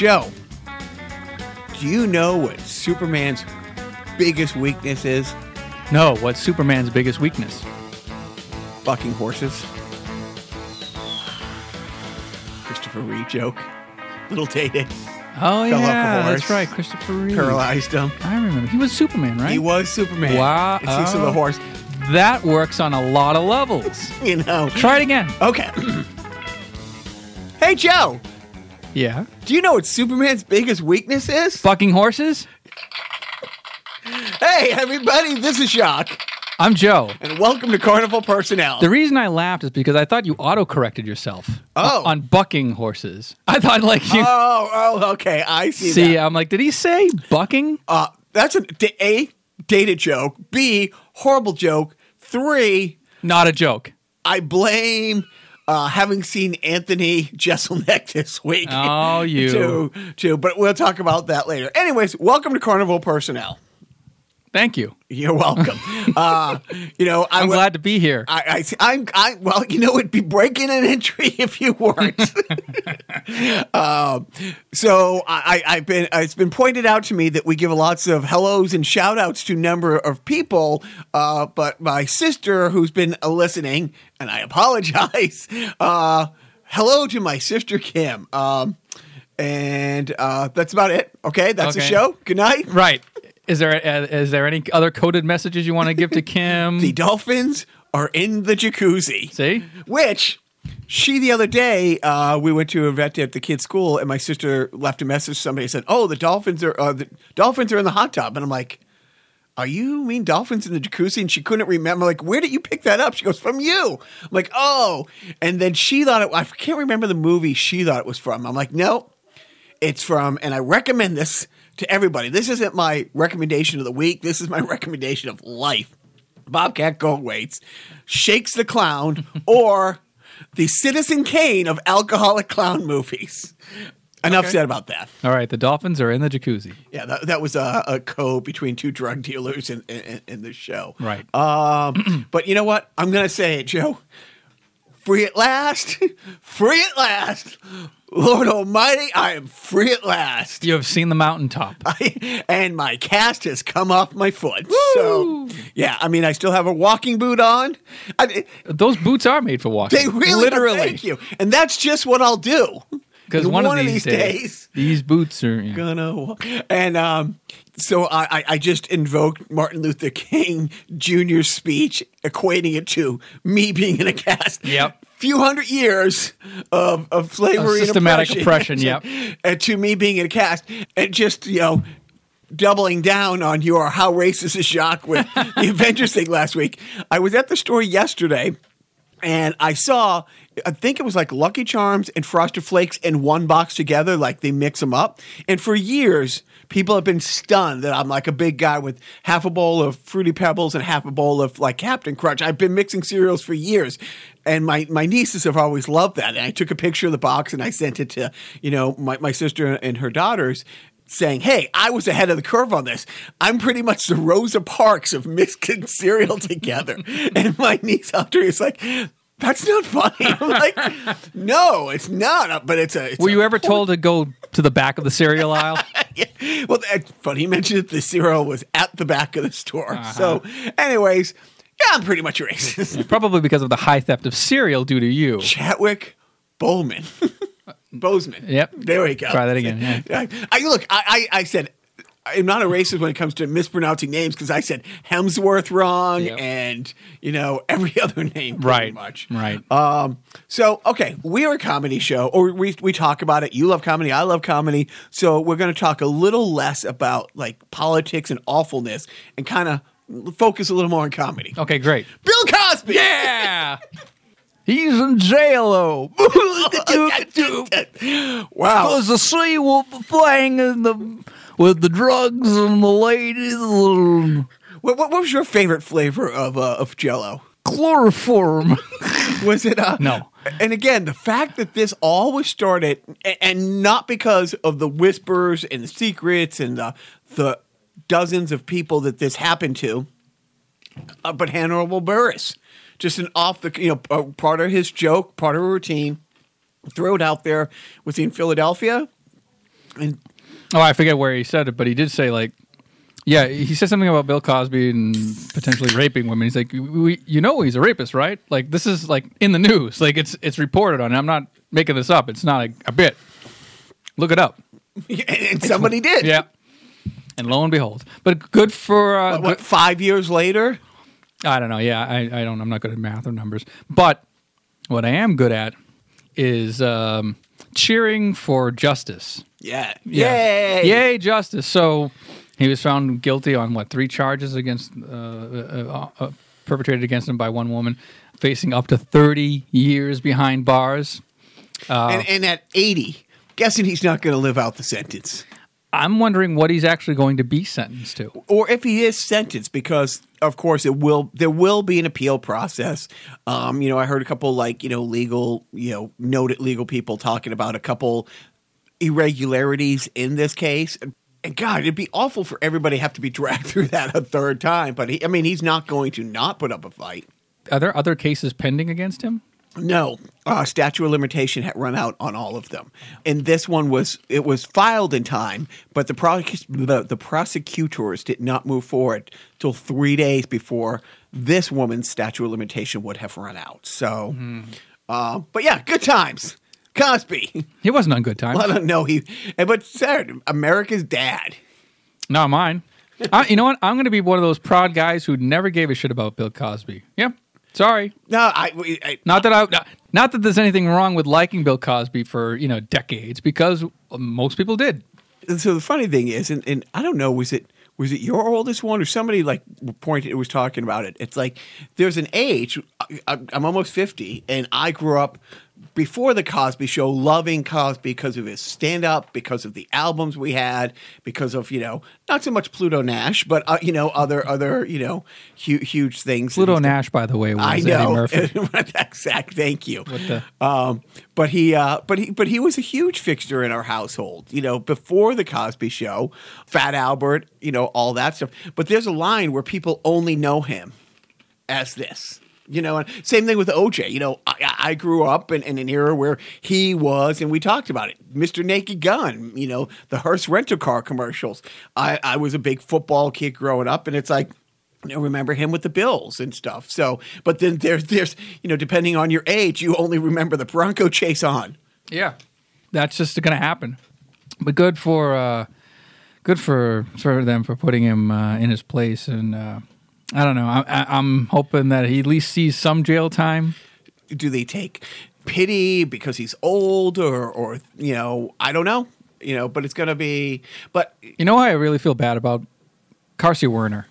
Joe, do you know what Superman's biggest weakness is? No, what's Superman's biggest weakness? Fucking horses. Christopher Reeve joke. Little dated. Oh Fell off a yeah, horse. that's right, Christopher Reeve. Paralyzed him. I remember. He was Superman, right? He was Superman. Wow. It's just the Oh. horse. That works on a lot of levels. You know. Try it again. Okay. hey, Joe. Yeah. Do you know what Superman's biggest weakness is? Fucking horses. Hey, everybody. This is Jacques. I'm Joe. And welcome to Carnival Personnel. The reason I laughed is because I thought you auto corrected yourself. Oh. On bucking horses. I thought like you. Oh, oh, okay. I see, see, that. I'm like, did he say bucking? Uh, that's a d- A, dated joke. B, horrible joke. Three, Not a joke. I blame uh, having seen Anthony Jeselnik this week. Oh, you. too, too, but we'll talk about that later. Anyways, welcome to Carnival Personnel. Thank you. You're welcome. uh, you know, I I'm wa- glad to be here. I, I, I'm, I, well, you know, it'd be breaking an entry if you weren't. um, so I, I've been, it's been pointed out to me that we give lots of hellos and shout outs to a number of people. Uh, but my sister, who's been uh, listening, and I apologize, uh, hello to my sister Kim. Um, and uh, that's about it. Okay, that's the show. Good night. right. Is there uh, is there any other coded messages you want to give to Kim? The dolphins are in the jacuzzi. See? Which she the other day, uh, we went to a vet at the kids' school, and my sister left a message. Somebody said, "Oh, the dolphins are uh, the dolphins are in the hot tub," and I'm like. Are you mean dolphins in the jacuzzi? And she couldn't remember. Like, where did you pick that up? She goes, from you. I'm like, oh. And then she thought it. I can't remember the movie she thought it was from. I'm like, no, it's from. And I recommend this to everybody. This isn't my recommendation of the week. This is my recommendation of life. Bobcat Goldthwait's Shakes the Clown or the Citizen Kane of alcoholic clown movies. Enough said about that. All right. The dolphins are in the jacuzzi. Yeah, that, that was a, a code between two drug dealers in, in, in the show. Right. Um, but you know what? I'm going to say it, Joe. Free at last. free at last. Lord Almighty, I am free at last. You have seen the mountaintop. and my cast has come off my foot. So, yeah, I mean, I still have a walking boot on. I, Those boots are made for walking. they really literally. Thank you. And that's just what I'll do. Because And one, of these, days, these boots are. yeah. gonna walk. And um, so I, I- I just invoked Martin Luther King Jr.'s speech, equating it to me being in a cast. Yep. Few hundred years of, of slavery Of systematic and oppression, yep. And to me being in a cast, and just, you know, doubling down on your how racist is Jacques with the Avengers thing last week. I was at the store yesterday and I saw, I think it was like Lucky Charms and Frosted Flakes in one box together, like they mix them up. And for years, people have been stunned that I'm like a big guy with half a bowl of Fruity Pebbles and half a bowl of like Captain Crunch. I've been mixing cereals for years. And my, my nieces have always loved that. And I took a picture of the box and I sent it to, you know, my, my sister and her daughters saying, Hey, I was ahead of the curve on this. I'm pretty much the Rosa Parks of mixing cereal together. and my niece Audrey is like, that's not funny. I'm like, no, it's not. But it's a. It's Were a you ever told to go to the back of the cereal aisle? yeah. Well, that's funny. You mentioned that the cereal was at the back of the store. Uh-huh. So, anyways, yeah, I'm pretty much a racist. Probably because of the high theft of cereal due to you. Chatwick Bowman. Bozeman. Yep. There we go. Try that again, I, I look. I, I, I said I'm not a racist when it comes to mispronouncing names because I said Hemsworth wrong Yep. and you know every other name pretty Right. much. Right. Um. So okay, we are a comedy show, or we we talk about it. You love comedy. I love comedy. So we're going to talk a little less about like politics and awfulness, and kind of focus a little more on comedy. Okay, great. Bill Cosby. Yeah. He's in jail. wow. There's a sea wolf playing in the with the drugs and the ladies. What, what was your favorite flavor of uh, of Jello? Chloroform. Was it uh No. And again, the fact that this all was started and not because of the whispers and the secrets and the the dozens of people that this happened to, uh, but Hannibal Buress, just an off the you know uh, part of his joke, part of a routine, throw it out there. Was he in Philadelphia? And Oh, I forget where he said it, but he did say like, yeah, he said something about Bill Cosby and potentially raping women. He's like, we, you know, he's a rapist, right? Like this is like in the news, like it's it's reported on. I'm not making this up. It's not a, a bit. Look it up. and somebody did. Yeah. And lo and behold, but good for uh, What, what, five years later? I don't know. Yeah, I, I don't. I'm not good at math or numbers. But what I am good at is um, cheering for justice. Yeah. Yeah. Yay. Yay, justice. So he was found guilty on what three charges against uh, uh, uh, perpetrated against him by one woman, facing up to 30 years behind bars. And, and at 80, guessing he's not going to live out the sentence. I'm wondering what he's actually going to be sentenced to. or if he is sentenced, because of course it will. There will be an appeal process. Um, you know, I heard a couple like you know legal, you know, noted legal people talking about a couple irregularities in this case. And God, it'd be awful for everybody to have to be dragged through that a third time. But he, I mean, he's not going to not put up a fight. Are there other cases pending against him? No, uh, statute of limitation had run out on all of them, and this one was it was filed in time, but the, prosec- the the prosecutors did not move forward till three days before this woman's statute of limitation would have run out. So, uh, but yeah, good times. Cosby. He wasn't on good time. I don't know he, but Sarah, America's dad. Not mine. I, you know what? I'm going to be one of those proud guys who never gave a shit about Bill Cosby. Yep. Sorry. No, I, I Not that I, not that there's anything wrong with liking Bill Cosby for you know decades, because most people did. so the funny thing is, and, and I don't know, was it was it your oldest one or somebody like pointed was talking about it? It's like there's an age. I, I'm almost fifty, and I grew up before the Cosby Show, loving Cosby because of his stand up, because of the albums we had, because of you know not so much Pluto Nash, but uh, you know other other you know hu- huge things. Pluto Nash, by the way, was I Eddie know. Murphy. exact. Thank you. the- Um, but he, uh, but he, but he was a huge fixture in our household. You know, before the Cosby Show, Fat Albert, you know, all that stuff. But there's a line where people only know him as this. You know, and same thing with OJ. You know, I, grew up in, in an era where he was, and we talked about it, Mr. Naked Gun. You know, the Hertz rental car commercials. I, I was a big football kid growing up, and it's like you know, remember him with the Bills and stuff. So, but then there's there's you know, depending on your age, you only remember the Bronco chase on. Yeah, that's just going to happen. But good for uh, good for for them for putting him uh, in his place, and uh, I don't know. I, I'm hoping that he at least sees some jail time. Do they take pity because he's old, or or you know, I don't know. You know, but it's gonna be. But You know, who I really feel bad about Carsey Werner.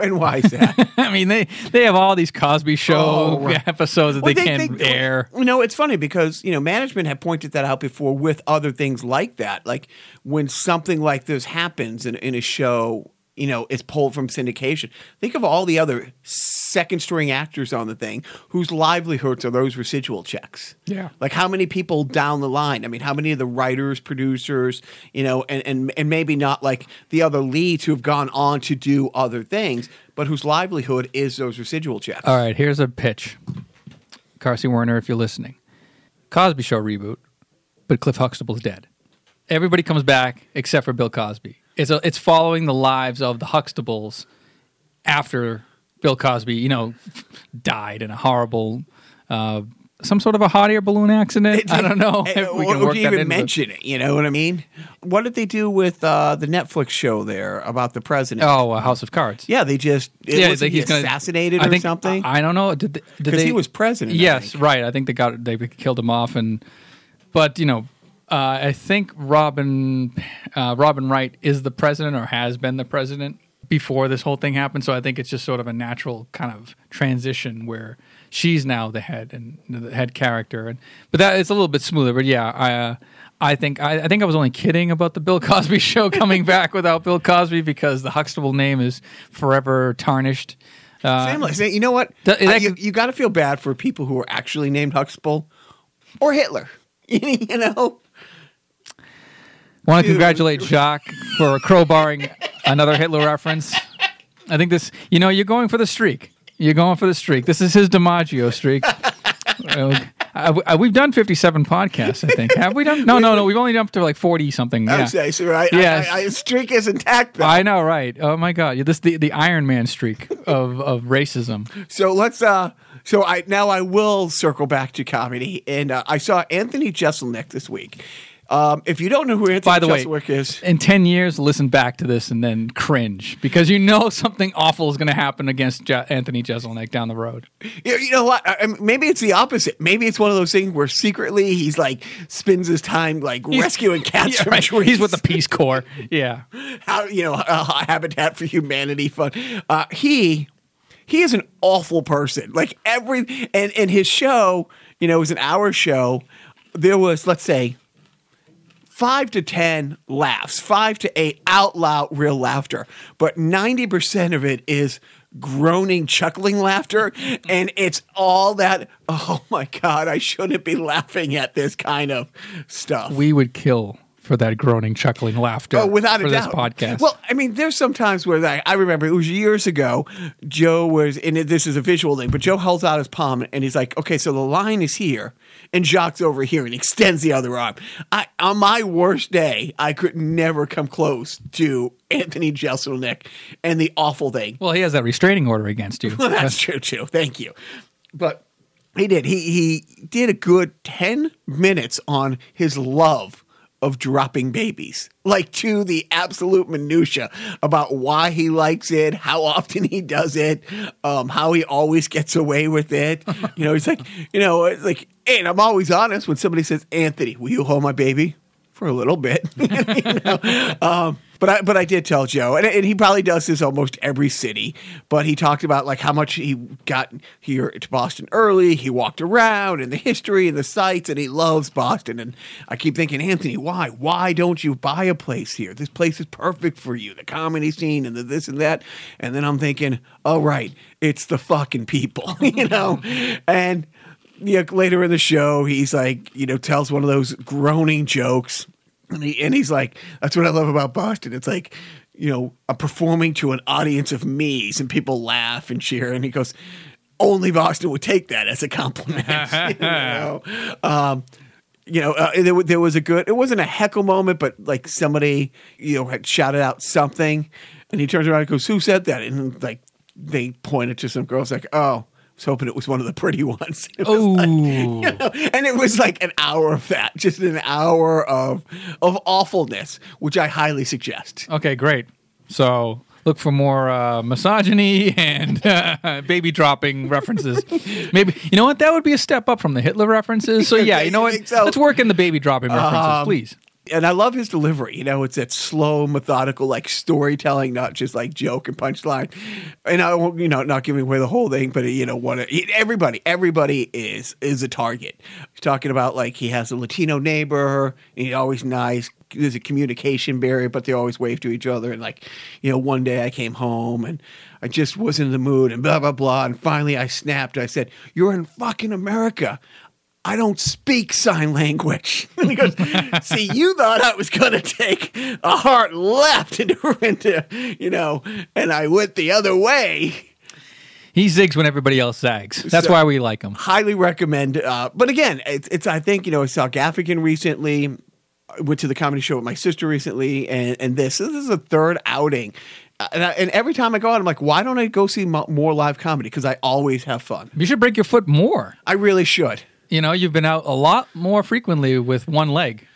and why is that? I mean, they they have all these Cosby Show Oh, right. episodes that Well, they, can't air. You know, it's funny because you know management had pointed that out before with other things like that. Like when something like this happens in, in a show, you know, is pulled from syndication. Think of all the other second string actors on the thing whose livelihoods are those residual checks. Yeah. Like how many people down the line? I mean, how many of the writers, producers, you know, and and, and maybe not like the other leads who have gone on to do other things, but whose livelihood is those residual checks. All right, here's a pitch. Carsey Werner, if you're listening. Cosby Show reboot, but Cliff Huxtable's dead. Everybody comes back except for Bill Cosby. It's a, it's following the lives of the Huxtables after Bill Cosby, you know, died in a horrible, uh, some sort of a hot air balloon accident. I don't know Eh, if we can work that even the- mention it. You know what I mean? What did they do with uh, the Netflix show there about the president? Oh, uh, House of Cards. yeah, they just it yeah, was he's gonna- assassinated I or think- something. I, I don't know. Did they, did 'Cause they- he was president, Yes, right. I think they got they killed him off, and but you know, uh, I think Robin uh, Robin Wright is the president or has been the president before this whole thing happened. So I think it's just sort of a natural kind of transition where she's now the head and the head character, and but that it's a little bit smoother. But yeah, I. Uh, I think I, I think I was only kidding about the Bill Cosby show coming back without Bill Cosby because the Huxtable name is forever tarnished. Uh, Same like- say, you know what? Th- Uh, that you you got to feel bad for people who are actually named Huxtable or Hitler. you know, Want to congratulate Jacques for crowbarring another Hitler reference. I think this, you know, you're going for the streak. You're going for the streak. This is his DiMaggio streak. Uh, we- we've done 57 podcasts, I think. Have we done? No, no, no. We've only done up to like 40 something. Yeah. Okay, so I, Yes. I, I, streak is intact. Though. I know, right? Oh my God, Yeah, this the the Iron Man streak of of racism. So let's. uh So I now I will circle back to comedy, and uh, I saw Anthony Jeselnik this week. Um, if you don't know who Anthony By the way, Jeselnik is, in 10 years, listen back to this and then cringe because you know something awful is going to happen against Je- Anthony Jeselnik down the road. you you know what? I, maybe it's the opposite. Maybe it's one of those things where secretly he's like spends his time like rescuing cats Yeah, from right. trees. He's with the Peace Corps. Yeah. how you know uh, Habitat for Humanity fund. Uh, he he is an awful person. Like every and and his show, you know, it was an hour show. There was let's say five to ten laughs, five to eight out loud real laughter, but ninety percent of it is groaning, chuckling laughter, and it's all that. Oh my god, I shouldn't be laughing at this kind of stuff. We would kill for that groaning, chuckling laughter. Oh, without a doubt. this podcast. Well, I mean, there's some times where I, I remember it was years ago. Joe was, and this is a visual thing, but Joe holds out his palm and he's like, "Okay, so the line is here, and Jacques over here," and extends the other arm. I, on my worst day, I could never come close to Anthony Jeselnik and the awful thing. well, he has that restraining order against you. Well, that's true too. Thank you. But he did. He he did a good ten minutes on his love of dropping babies, like to the absolute minutia about why he likes it, how often he does it, um, how he always gets away with it. You know, he's like, you know, it's like, and I'm always honest when somebody says, "Anthony, will you hold my baby?" For a little bit, you know. Um, but I but I did tell Joe, and, and he probably does this almost every city. But he talked about like how much he got here to Boston early. He walked around and the history and the sights, and he loves Boston. And I keep thinking, Anthony, why? Why don't you buy a place here? This place is perfect for you. The comedy scene and the this and that. And then I'm thinking, oh right, it's the fucking people, you know. And yeah, later in the show, he's like, you know, tells one of those groaning jokes, and he and he's like, that's what I love about Boston. It's like, you know, I'm performing to an audience of me's, and people laugh and cheer, and he goes, only Boston would take that as a compliment. you know? Um, you know, uh, there, there was a good. It wasn't a heckle moment, but like somebody, you know, had shouted out something, and he turns around and goes, "Who said that?" And like they pointed to some girls, like, "Oh." Was hoping it was one of the pretty ones. Was like- you know, and it was like an hour of that, just an hour of of awfulness, which I highly suggest. Okay, great. So look for more uh, misogyny and uh, baby dropping references. Maybe you know what? That would be a step up from the Hitler references. So yeah, you know what? so? Let's work in the baby dropping references, Um, please. And I love his delivery. You know, it's that slow, methodical, like storytelling, not just like joke and punchline. And I won't, you know, not giving away the whole thing, but you know, what everybody, everybody is is a target. He's talking about like he has a Latino neighbor, and he's always nice. There's a communication barrier, but they always wave to each other. And like, you know, one day I came home and I just wasn't in the mood, and blah blah blah. And finally, I snapped. I said, "You're in fucking America." I don't speak sign language. And he goes, See, you thought I was going to take a hard left into, into, you know, and I went the other way. He zigs when everybody else zags. That's So- why we like him. Highly recommend. Uh, but again, it's, it's, I think, you know, I saw Gaffigan recently. I went to the comedy show with my sister recently, and, and this, this is a third outing. Uh, And, I, and every time I go out, I'm like, why don't I go see more live comedy? Because I always have fun. You should break your foot more. I really should. You know, you've been out a lot more frequently with one leg.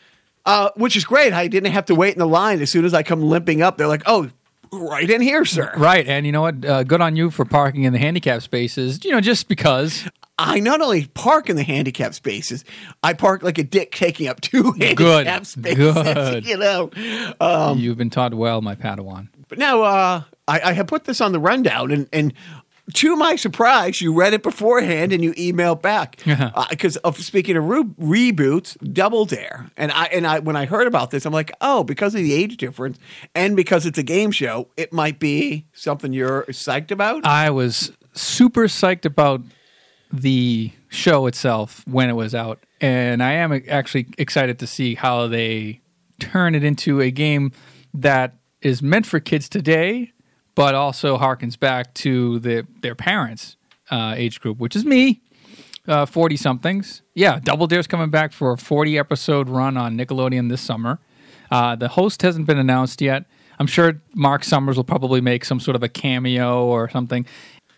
uh, which is great. I didn't have to wait in the line. As soon as I come limping up, they're like, "Oh, right in here, sir." Right, and you know what? Uh, good on you for parking in the handicap spaces. You know, just because. I not only park in the handicap spaces, I park like a dick taking up two handicap spaces. Good. You know, Um, You've been taught well, my Padawan. but now uh, I, I have put this on the rundown, and and to my surprise, you read it beforehand and you emailed back. Uh-huh. Uh, because of speaking of re- reboots, Double Dare, and I and I when I heard about this, I'm like, oh, because of the age difference and because it's a game show, it might be something you're psyched about. I was super psyched about the show itself when it was out, and I am actually excited to see how they turn it into a game that is meant for kids today, but also harkens back to the, their parents' uh, age group, which is me. uh, 40 somethings. Yeah, Double Dare's coming back for a 40 episode run on Nickelodeon this summer. Uh, the host hasn't been announced yet. I'm sure Mark Summers will probably make some sort of a cameo or something.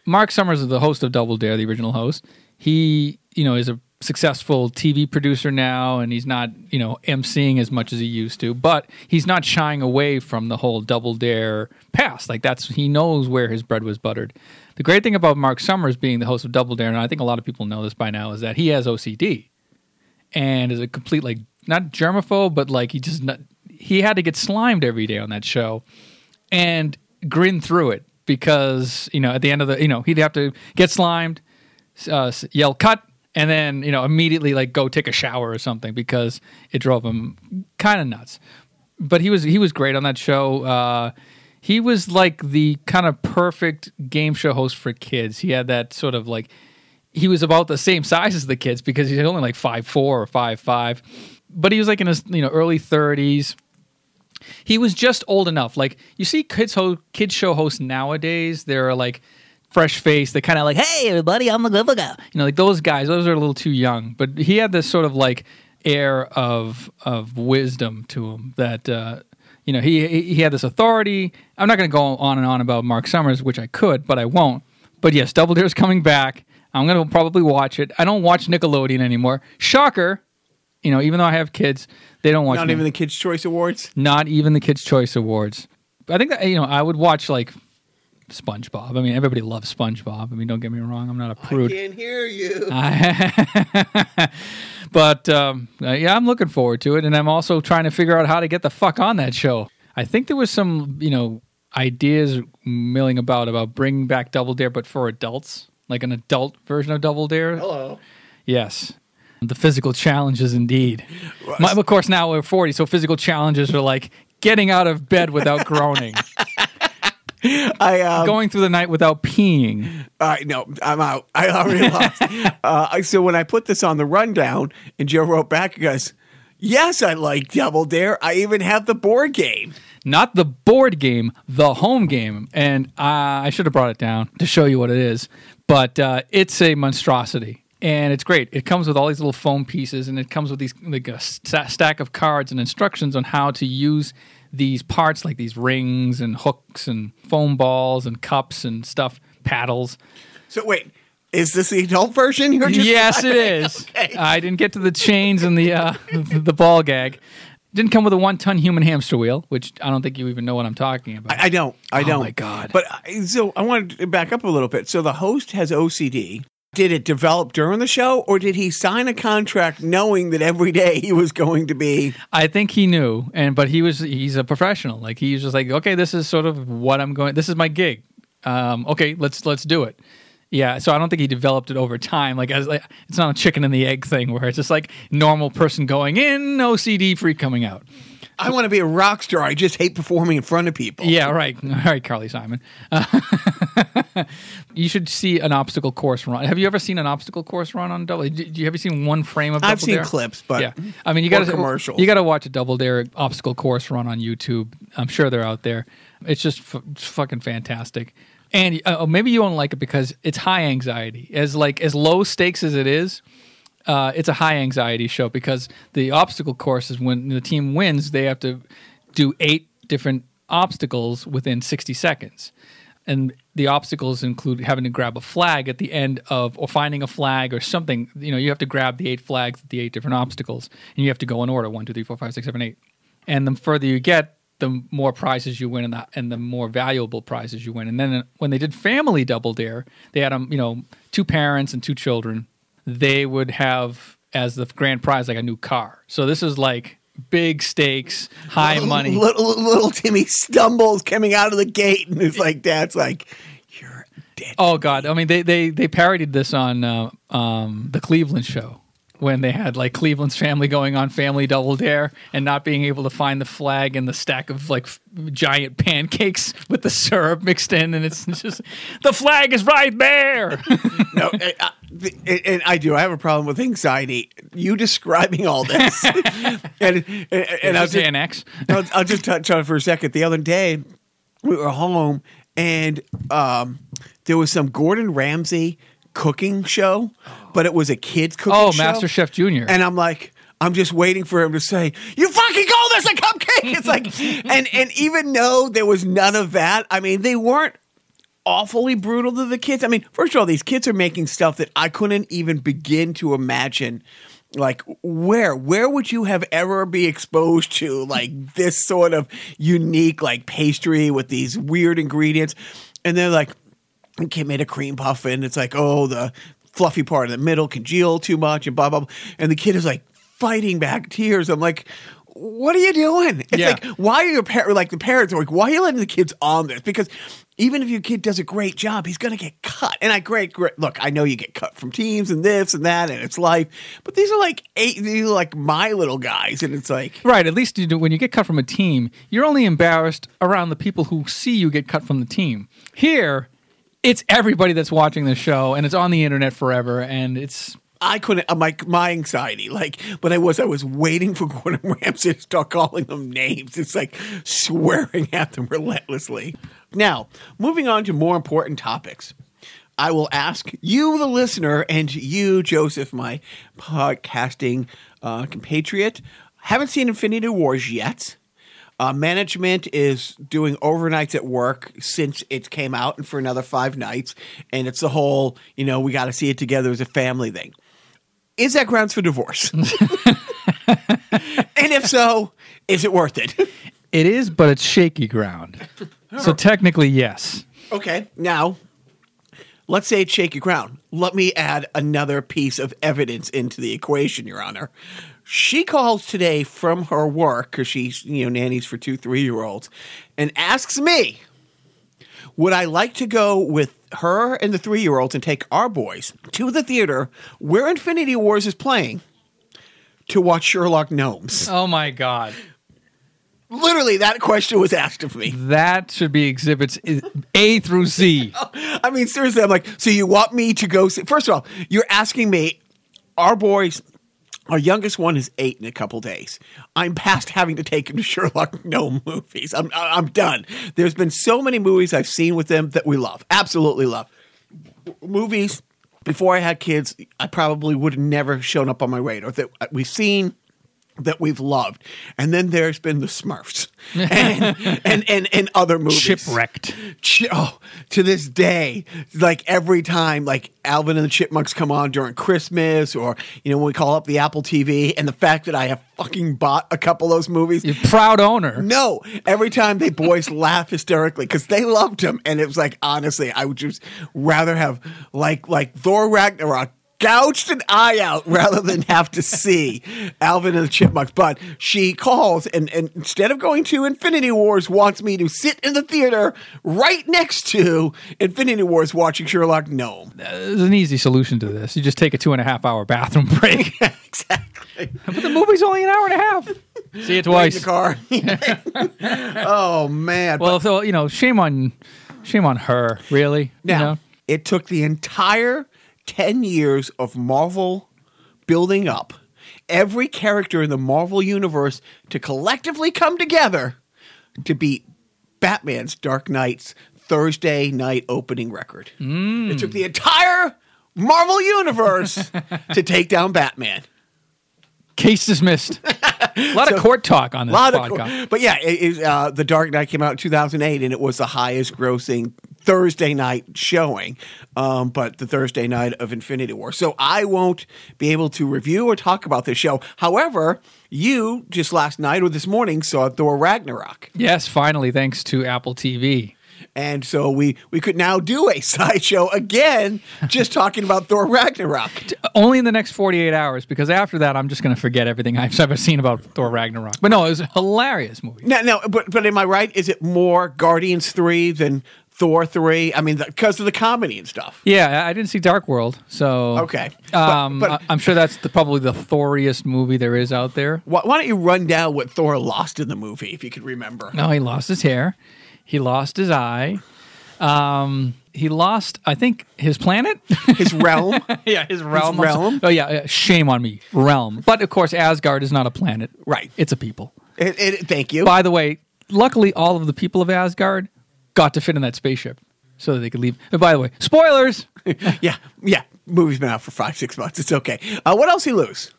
Mark Summers is the host of Double Dare, the original host. He, you know, is a successful TV producer now, and he's not, you know, emceeing as much as he used to. But he's not shying away from the whole Double Dare past. Like that's he knows where his bread was buttered. The great thing about Mark Summers being the host of Double Dare, and I think a lot of people know this by now, is that he has OCD and is a complete like not germaphobe, but like he just not, he had to get slimed every day on that show and grin through it because you know at the end of the you know he'd have to get slimed, uh, yell cut, and then you know immediately like go take a shower or something because it drove him kind of nuts. But he was he was great on that show. Uh, he was like the kind of perfect game show host for kids. He had that sort of like he was about the same size as the kids because he's only like five four or five five, but he was like in his you know early thirties. He was just old enough. Like you see kids ho- kids show hosts nowadays, they're like fresh face They're kind of like, hey everybody, I'm the good guy. You know, like those guys. Those are a little too young. But he had this sort of like air of of wisdom to him that. Uh, you know, he he had this authority. I'm not going to go on and on about Mark Summers, which I could, but I won't. But yes, Double Dare's coming back. I'm going to probably watch it. I don't watch Nickelodeon anymore. Shocker. You know, even though I have kids, they don't watch. Not Nic- even the Kids' Choice Awards. not even the Kids' Choice Awards. I think that, you know I would watch like SpongeBob. I mean, everybody loves SpongeBob. I mean, don't get me wrong. I'm not a prude. I Can't hear you. but um, uh, yeah, I'm looking forward to it, and I'm also trying to figure out how to get the fuck on that show. I think there was some, you know, ideas milling about about bringing back Double Dare, but for adults, like an adult version of Double Dare. Hello. Yes. The physical challenges, indeed. My, of course, now we're 40, so physical challenges are like getting out of bed without groaning, I um, going through the night without peeing. I no, I'm out. I already lost. uh, so when I put this on the rundown, and Joe wrote back, he goes, "Yes, I like Double Dare. I even have the board game." not the board game, the home game. And uh, I should have brought it down to show you what it is, but uh, it's a monstrosity. And it's great. It comes with all these little foam pieces, and it comes with these like a st- stack of cards and instructions on how to use these parts, like these rings and hooks and foam balls and cups and stuff, paddles. So wait, is this the adult version? You're just yes, it is. Okay. I didn't get to the chains and the uh, the ball gag. Didn't come with a one ton human hamster wheel, which I don't think you even know what I'm talking about. I don't. I Oh don't. my God. But I, so I wanted to back up a little bit. So the host has OCD. Did it develop during the show, or did he sign a contract knowing that every day he was going to be? I think he knew, and but he was he's a professional. Like he was just like, okay, this is sort of what I'm going. This is my gig. Um, okay, let's let's do it. Yeah, so I don't think he developed it over time. Like, as like it's not a chicken and the egg thing where it's just like normal person going in, OCD free coming out. I want to be a rock star. I just hate performing in front of people. Yeah, right. All right, Carly Simon. Uh, you should see an obstacle course run. Have you ever seen an obstacle course run on Double? Did you have you seen one frame of? I've Double seen Dare? clips, but yeah, I mean, you got to commercials. You got to watch a Double Dare obstacle course run on YouTube. I'm sure they're out there. It's just f- it's fucking fantastic. And uh, maybe you won't like it because it's high anxiety. As like as low stakes as it is, uh, it's a high anxiety show because the obstacle course is when the team wins, they have to do eight different obstacles within 60 seconds. And the obstacles include having to grab a flag at the end of, or finding a flag or something. You know, you have to grab the eight flags at the eight different obstacles, and you have to go in order one, two, three, four, five, six, seven, eight. And the further you get, the more prizes you win, and the, and the more valuable prizes you win. And then uh, when they did Family Double Dare, they had um, you know, two parents and two children. They would have as the grand prize like a new car. So this is like big stakes, high money. Little, little Timmy stumbles coming out of the gate, and it's like, Dad's like, "You're dead." Oh God! I mean, they they they parodied this on uh, um, the Cleveland show when they had like Cleveland's family going on Family Double Dare and not being able to find the flag and the stack of like f- giant pancakes with the syrup mixed in, and it's just the flag is right there. no, uh, and- and I do. I have a problem with anxiety. You describing all this, and and, and I'll just, it an X? I'll, I'll just touch on it for a second. The other day, we were home, and um, there was some Gordon Ramsay cooking show, but it was a kids cooking Oh, show. Master Chef Junior. And I'm like, I'm just waiting for him to say, "You fucking call this a cupcake?" It's like, and and even though there was none of that, I mean, they weren't awfully brutal to the kids. I mean, first of all, these kids are making stuff that I couldn't even begin to imagine. Like where where would you have ever be exposed to like this sort of unique like pastry with these weird ingredients? And they're like, kid made a cream puff and it's like, oh, the fluffy part in the middle congeal too much and blah blah blah. And the kid is like fighting back tears. I'm like, what are you doing? It's Yeah. like, why are your parents like the parents are like, why are you letting the kids on this? Because even if your kid does a great job, he's gonna get cut. And I great, great look, I know you get cut from teams and this and that, and it's life. But these are like eight these are like my little guys, and it's like Right. At least you do, when you get cut from a team, you're only embarrassed around the people who see you get cut from the team. Here, it's everybody that's watching the show, and it's on the internet forever, and it's I couldn't. uh, My my anxiety, like, but I was I was waiting for Gordon Ramsay to start calling them names. It's like swearing at them relentlessly. Now, moving on to more important topics. I will ask you, the listener, and you, Joseph, my podcasting uh, compatriot. Haven't seen Infinity Wars yet. Uh, management is doing overnights at work since it came out and for another five nights. And it's the whole, you know, we got to see it together as a family thing. Is that grounds for divorce? and if so, is it worth it? it is, but it's shaky ground. So technically, yes. okay, now let's say it's shaky ground. Let me add another piece of evidence into the equation, Your Honor. She calls today from her work because she's, you know, nannies for two three year olds and asks me, would I like to go with her and the three year olds and take our boys to the theater where Infinity Wars is playing to watch Sherlock Gnomes? Oh my god, Literally, that question was asked of me. that should be exhibits A through Z. I mean, seriously, I'm like, so you want me to go see? First of all, you're asking me, our boys, our youngest one is eight in a couple days. I'm past having to take him to Sherlock Gnome movies. I'm I'm done. There's been so many movies I've seen with them that we love, absolutely love. Movies before I had kids, I probably would have never shown up on my radar that we've seen that we've loved. And then there's been the Smurfs and and, and, and other movies. Chipwrecked. Ch- oh, to this day, like every time, like Alvin and the Chipmunks come on during Christmas, or you know when we call up the Apple TV, and the fact that I have fucking bought a couple of those movies. You're proud owner. No, every time they boys laugh hysterically because they loved him, and it was like honestly, I would just rather have like like Thor Ragnarok gouged an eye out rather than have to see Alvin and the Chipmunks. But she calls and, and instead of going to Infinity Wars, wants me to sit in the theater right next to Infinity Wars watching Sherlock Gnome. Uh, there's an easy solution to this. You just take a two and a half hour bathroom break. exactly. but the movie's only an hour and a half. See it In twice. the car. oh man. Well, so you know, shame on, shame on her. Really, Now, you know? it took the entire 10 years of Marvel building up every character in the Marvel universe to collectively come together to beat Batman's Dark Knight's Thursday night opening record. It took the entire Marvel universe to take down Batman. Case dismissed. a lot of court talk on this lot of podcast. cour- but yeah, it, it, uh, the Dark Knight came out in 2008, and it was the highest grossing Thursday night showing. Um, but the Thursday night of Infinity War, so I won't be able to review or talk about this show. However, you just last night or this morning saw Thor Ragnarok, yes, finally, thanks to Apple TV. and so we we could now do a sideshow again, just talking about Thor Ragnarok. Only in the next 48 hours, because after that, I'm just going to forget everything I've ever seen about Thor Ragnarok. But no, it was a hilarious movie. No, now, but but am I right? Is it more Guardians three than Thor three? I mean, because of the comedy and stuff. Yeah, I didn't see Dark World, so Okay. But- Um, but- I- I'm sure that's the, probably the Thoriest movie there is out there. Why, why don't you run down what Thor lost in the movie, if you could remember? No, he lost his hair. He lost his eye. Um, he lost, I think, his planet. His realm. yeah, his realm. realm? Oh yeah, yeah, shame on me, realm. But of course, Asgard is not a planet. Right. It's a people. It- it- thank you. By the way, luckily, all of the people of Asgard got to fit in that spaceship. so that they could leave. And by the way, spoilers. yeah, yeah. Movie's been out for five, six months. It's okay. Uh, what else he lose?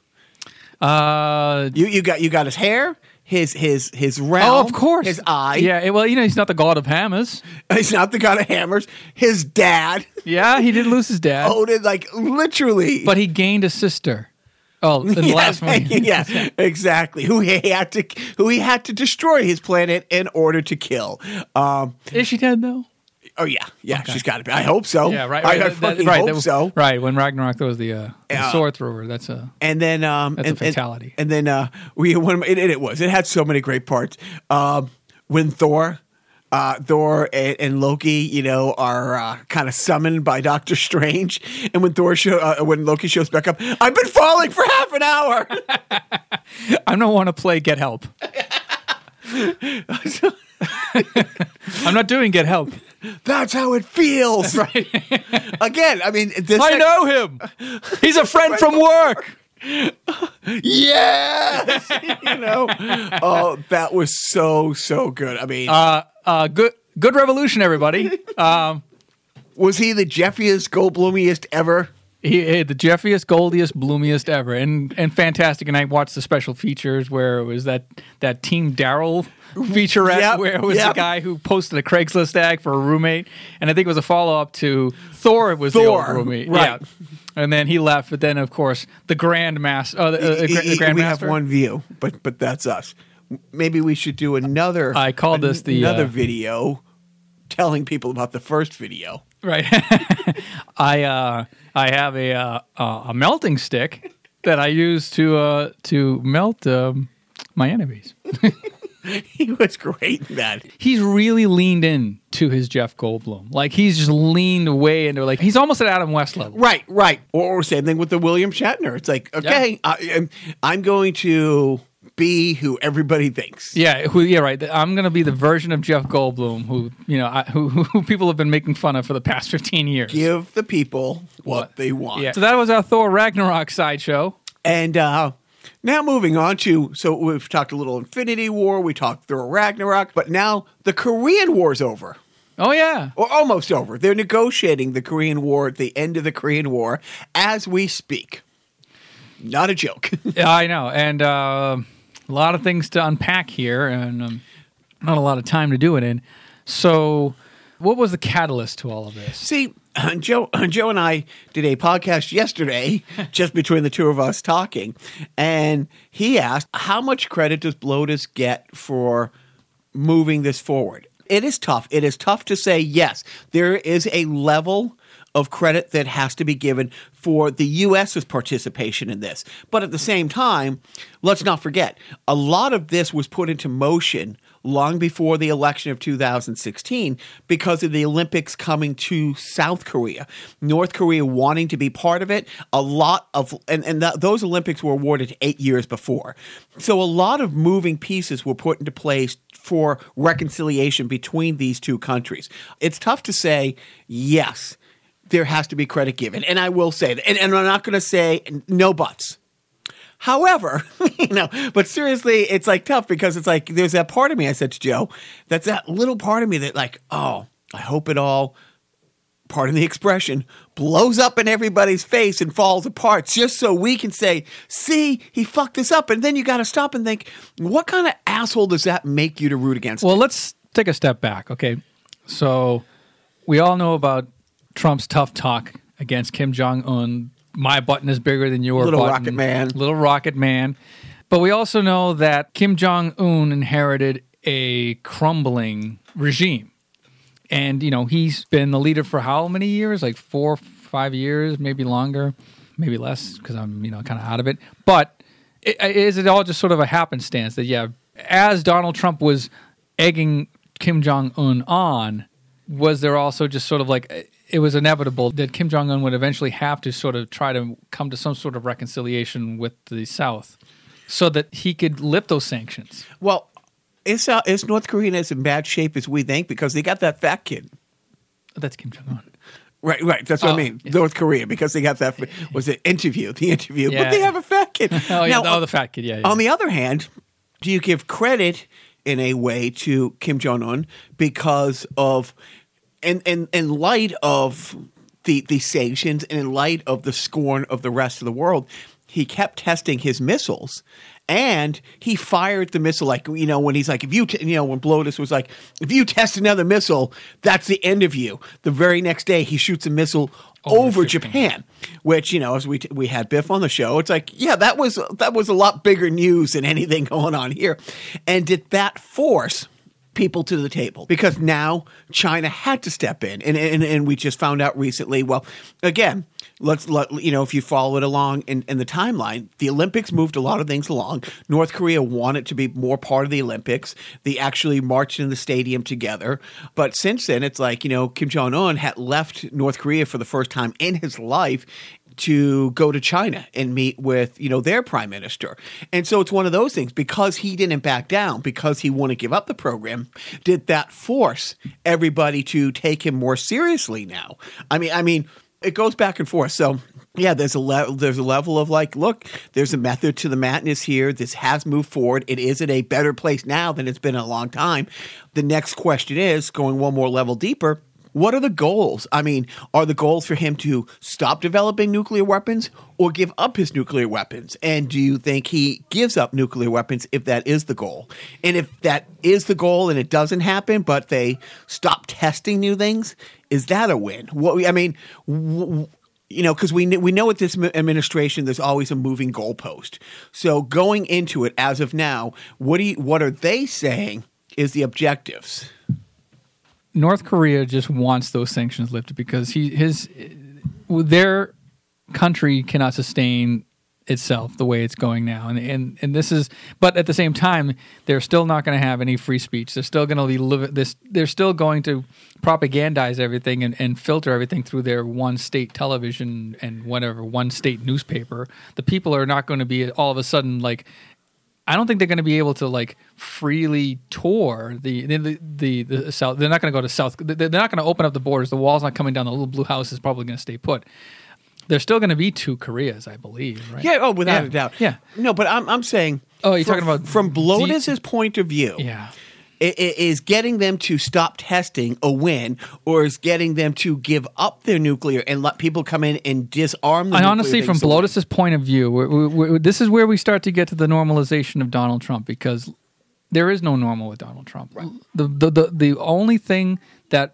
Uh, You you got you got his hair, his his his realm. oh, of course. his eye. Yeah. Well, you know, he's not the god of hammers. he's not the god of hammers. His dad Yeah, he did lose his dad, it like literally. but he gained a sister. Oh, the Yes, last one. yeah, exactly. Who he had to who he had to destroy his planet in order to kill. Um, Is she dead though? oh yeah, yeah, she's got to be. I hope so. Yeah, right. Right I that- fucking right, hope that so. Right when Ragnarok throws the, uh, the Yeah. sword through her, that's a And then um, That's a and, and- fatality. And, then uh, we one it, it was it had so many great parts. Um, when Thor. Uh, Thor and, and Loki, you know, are uh, kind of summoned by Doctor Strange, and when Thor show, uh, when Loki shows back up, I've been falling for half an hour. I don't want to play Get Help. I'm not doing Get Help. That's how it feels. Right. Again, I mean, this I know him. He's a friend from work. Yes, you know. Oh, that was so so good. I mean, Uh, uh, good, good revolution, everybody. Um, was he the Jeffiest Goldblumiest ever? He, he- the Jeffiest, goldiest, bloomiest ever, and and fantastic. And I watched the special features where it was that that Team Daryl featurette Yep, where it was yep. the guy who posted a Craigslist ad for a roommate, and I think it was a follow up to Thor It was the Thor, old roommate, right. Yeah. And then he left, but then of course the Grand Master, uh, the, uh, the, the Grand we Master. have one view, but but that's us. Maybe we should do another. I call this the, another uh, video, telling people about the first video. Right. I uh, I have a uh, uh, a melting stick that I use to uh, to melt um, my enemies. He was great in that. He's really leaned in to his Jeff Goldblum. Like he's just leaned way into like he's almost at Adam West level. Right, right. Or, or same thing with the William Shatner. It's like, okay, I, am I'm going to be who everybody thinks. Yeah, who, yeah, right. I'm gonna be the version of Jeff Goldblum who you know I, who, who people have been making fun of for the past 15 years. Give the people what, they want. Yeah. So that was our Thor Ragnarok sideshow. And uh, now moving on to so we've talked a little Infinity War, we talked Thor Ragnarok, but now the Korean War's over. Oh yeah. Or almost over. They're negotiating the Korean War at the end of the Korean War as we speak. Not a joke. Yeah, I know, and uh, a lot of things to unpack here, and um, not a lot of time to do it in. So, what was the catalyst to all of this? See, Joe, Joe and I did a podcast yesterday, just between the two of us talking, and he asked, "How much credit does Blotus get for moving this forward?" It is tough. It is tough to say yes. There is a level of credit that has to be given for the U.S.'s participation in this. But at the same time, let's not forget, a lot of this was put into motion long before the election of 2016 because of the Olympics coming to South Korea. North Korea wanting to be part of it. A lot of, and, and th- those Olympics were awarded eight years before. So a lot of moving pieces were put into place for reconciliation between these two countries. It's tough to say, yes, there has to be credit given. And I will say that. And, and I'm not going to say no buts. However, you know, but seriously, it's like tough because it's like there's that part of me, I said to Joe, that's that little part of me that, like, oh, I hope it all, pardon the expression, blows up in everybody's face and falls apart just so we can say, see, he fucked this up. And then you got to stop and think, what kind of asshole does that make you to root against? Well, let's take a step back, okay? So, we all know about Trump's tough talk against Kim Jong Un. My button is bigger than your button. Little button. rocket man. Little rocket man. But we also know that Kim Jong Un inherited a crumbling regime. And, you know, he's been the leader for how many years? Like four, five years, maybe longer, maybe less, because I'm, you know, kind of out of it. But i- is it all just sort of a happenstance that, yeah, as Donald Trump was egging Kim Jong Un on, was there also just sort of like it was inevitable that Kim Jong Un would eventually have to sort of try to come to some sort of reconciliation with the South so that he could lift those sanctions? well, is, uh, is North Korea as in bad shape as we think because they got that fat kid? That's Kim Jong Un. Right, right. That's what Oh, I mean. yeah. North Korea because they got that was it interview, the interview. Yeah. But they have a fat kid. Oh, yeah. Now, oh, the fat kid. Yeah. yeah. On the other hand, do you give credit in a way to Kim Jong Un because of in, in, in light of the, the sanctions and in light of the scorn of the rest of the world, he kept testing his missiles and he fired the missile like you know when he's like if you t-, you know when Blotus was like if you test another missile that's the end of you. The very next day he shoots a missile over, Japan which you know as we t- we had Biff on the show it's like yeah that was that was a lot bigger news than anything going on here. And did that force people to the table. Because now China had to step in. And, and, and we just found out recently, well, again, let's let you know if you follow it along in, in the timeline the olympics moved a lot of things along. North korea wanted to be more part of the olympics. They actually marched in the stadium together. But since then it's like you know kim jong-un had left north korea for the first time in his life to go to China and meet with, you know, their prime minister. And so it's one of those things because he didn't back down, because he wouldn't give up the program, did that force everybody to take him more seriously now? I mean, I mean, it goes back and forth. So yeah, there's a level. There's a level of like, look, there's a method to the madness here. This has moved forward. It is in a better place now than it's been in a long time. The next question is going one more level deeper. What are the goals? I mean, are the goals for him to stop developing nuclear weapons or give up his nuclear weapons? And do you think he gives up nuclear weapons if that is the goal? And if that is the goal and it doesn't happen, but they stop testing new things, is that a win? What I mean, w- you know, because we we know with this administration, there's always a moving goalpost. So going into it as of now, what do you, what are they saying is the objectives? North Korea just wants those sanctions lifted because he his their country cannot sustain itself the way it's going now. And and and this is but at the same time they're still not going to have any free speech. They're still going to be live this they're still going to propagandize everything and, and filter everything through their one state television and whatever one state newspaper. The people are not going to be all of a sudden like I don't think they're going to be able to like freely tour the the the, the south. They're not going to go to south. They're not going to open up the borders. The wall's not coming down. The little blue house is probably going to stay put. There's still going to be two Koreas, I believe. Right? Yeah. Oh, without yeah. a doubt. Yeah. No, but I'm I'm saying. Oh, you're from, talking about from Blotus's point of view. Yeah. Is getting them to stop testing a win, or is getting them to give up their nuclear and let people come in and disarm them? I honestly, from Blotus's point of view, we're, we're, this is where we start to get to the normalization of Donald Trump because there is no normal with Donald Trump. Right. The, the the the only thing that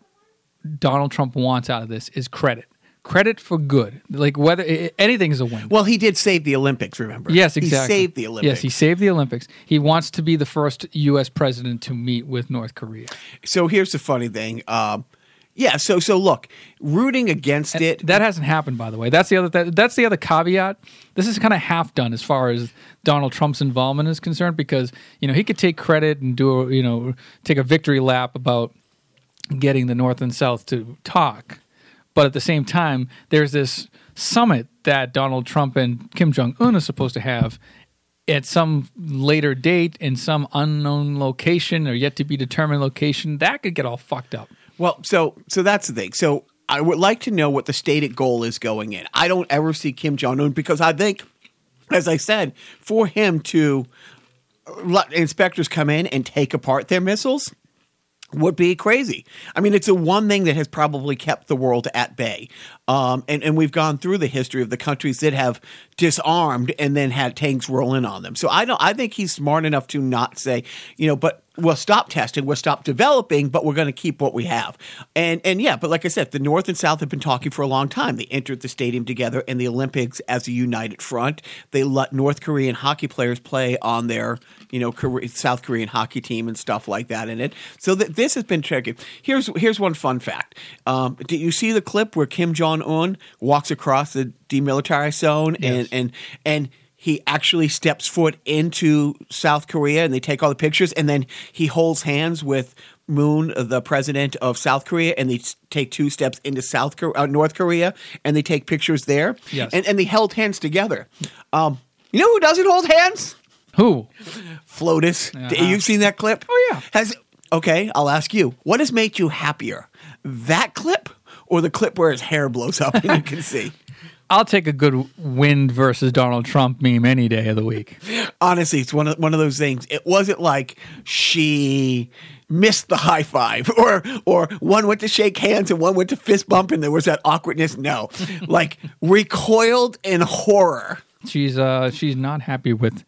Donald Trump wants out of this is credit credit for good. Like whether anything is a win. Well, he did save the Olympics. Remember? Yes, exactly. He saved the Olympics. Yes, he saved the Olympics. He wants to be the first U.S. president to meet with North Korea. So here's the funny thing. Um, yeah. So so look, rooting against and it. That hasn't happened, by the way. That's the other. That, that's the other caveat. This is kind of half done as far as Donald Trump's involvement is concerned, because you know he could take credit and do a, you know take a victory lap about getting the North and South to talk but at the same time, there's this summit that Donald Trump and Kim Jong Un are supposed to have at some later date in some unknown location or yet to be determined location. That could get all fucked up. Well, so so that's the thing. So I would like to know what the stated goal is going in. I don't ever see Kim Jong Un because I think, as I said, for him to let inspectors come in and take apart their missiles would be crazy. I mean, it's the one thing that has probably kept the world at bay. Um, and, and we've gone through the history of the countries that have disarmed and then had tanks rolling on them. So I don't. I think he's smart enough to not say, you know, but we'll stop testing, we'll stop developing, but we're going to keep what we have. And and yeah, but like I said, the North and South have been talking for a long time. They entered the stadium together in the Olympics as a united front. They let North Korean hockey players play on their you know South Korean hockey team and stuff like that in it. So th- this has been tricky. Here's here's one fun fact. Um, did you see the clip where Kim Jong Un walks across the demilitarized zone Yes. and and and he actually steps foot into South Korea and they take all the pictures and then he holds hands with Moon, the president of South Korea, and they take two steps into South Korea, uh, North Korea, and they take pictures there. Yes. and, and they held hands together. Um, you know who doesn't hold hands? Who? Flotus. Uh-huh. You've seen that clip? Oh, yeah. Has okay? I'll ask you. What has made you happier, that clip or the clip where his hair blows up and you can see? I'll take a good wind versus Donald Trump meme any day of the week. Honestly, it's one of one of those things. It wasn't like she missed the high five or or one went to shake hands and one went to fist bump and there was that awkwardness. No. like recoiled in horror. She's uh she's not happy with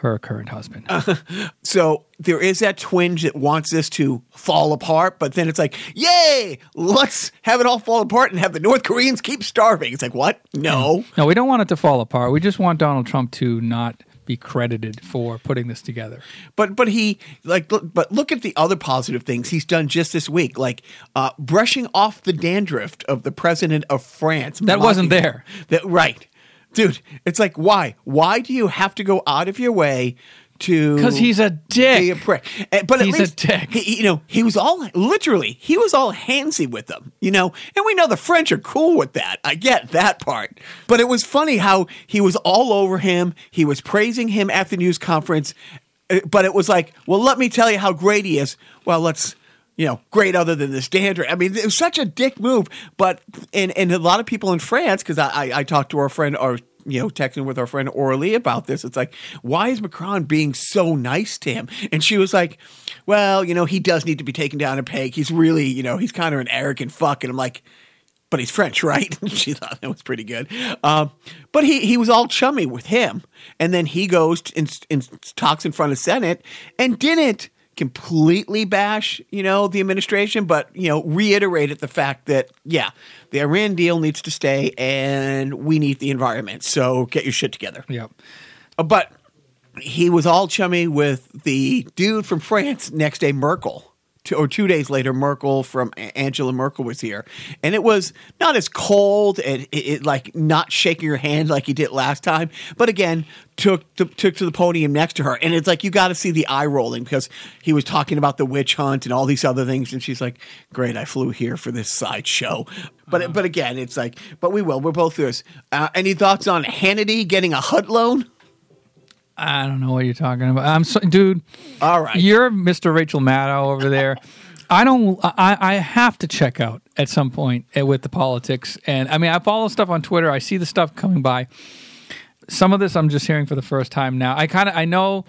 her current husband. So there is that twinge that wants this to fall apart, but then it's like, yay, let's have it all fall apart and have the North Koreans keep starving. It's like, what? No. no, we don't want it to fall apart. We just want Donald Trump to not be credited for putting this together. But but he like look, but look at the other positive things he's done just this week, like uh, brushing off the dandruff of the president of France. That wasn't there. That right, dude. It's like why? Why do you have to go out of your way to? Because he's a dick. be a prick. Eh, But at He's a dick. He, you know, he was all literally, he was all handsy with them, you know, and we know the French are cool with that. I get that part. But it was funny how he was all over him. He was praising him at the news conference. eh, But it was like, well, let me tell you how great he is. Well, let's, you know, great other than this dandruff. I mean, it was such a dick move. But, and, and a lot of people in France, because I, I, I talked to our friend, or you know, texting with our friend Orly about this. It's like, why is Macron being so nice to him? And she was like, well, you know, he does need to be taken down a peg. He's really, you know, he's kind of an arrogant fuck. And I'm like, but he's French, right? she thought that was pretty good. Um, but he, he was all chummy with him. And then he goes and, and talks in front of Senate and didn't completely bash, you know, the administration, but, you know, reiterated the fact that, yeah, the Iran deal needs to stay and we need the environment. So get your shit together. Yep. Uh, But he was all chummy with the dude from France next day, Merkel. Two, or two days later, Merkel from Angela Merkel was here, and it was not as cold and it, it like not shaking her hand like he did last time. But again, took to, took to the podium next to her, and it's like you got to see the eye rolling because he was talking about the witch hunt and all these other things, and she's like, "Great, I flew here for this sideshow." But but again, it's like, but we will. We're both yours. Uh, any thoughts on Hannity getting a HUD loan? I don't know what you're talking about. I'm so, dude. All right. You're Mr. Rachel Maddow over there. I don't. I, I have to check out at some point eh, with the politics, and I mean, I follow stuff on Twitter. I see the stuff coming by. Some of this I'm just hearing for the first time now. I kind of I know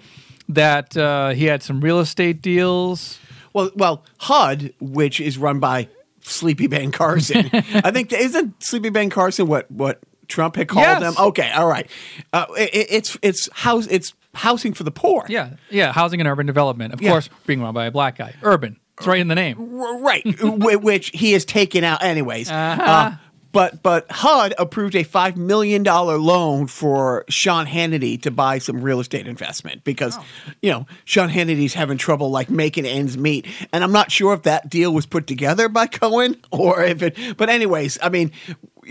that uh, he had some real estate deals. Well, well, HUD, which is run by Sleepy Ben Carson, I think isn't Sleepy Ben Carson what what Trump had called Yes. them? Okay, all right. Uh, it, it's it's house it's housing for the poor. Yeah, yeah, housing and urban development. Of Yeah. course, being run by a black guy. Urban. It's right in the name. Right, which he has taken out anyways. Uh-huh. Uh, but but HUD approved a five million dollar loan for Sean Hannity to buy some real estate investment because Oh. you know Sean Hannity's having trouble like making ends meet, and I'm not sure if that deal was put together by Cohen or if it. But anyways, I mean.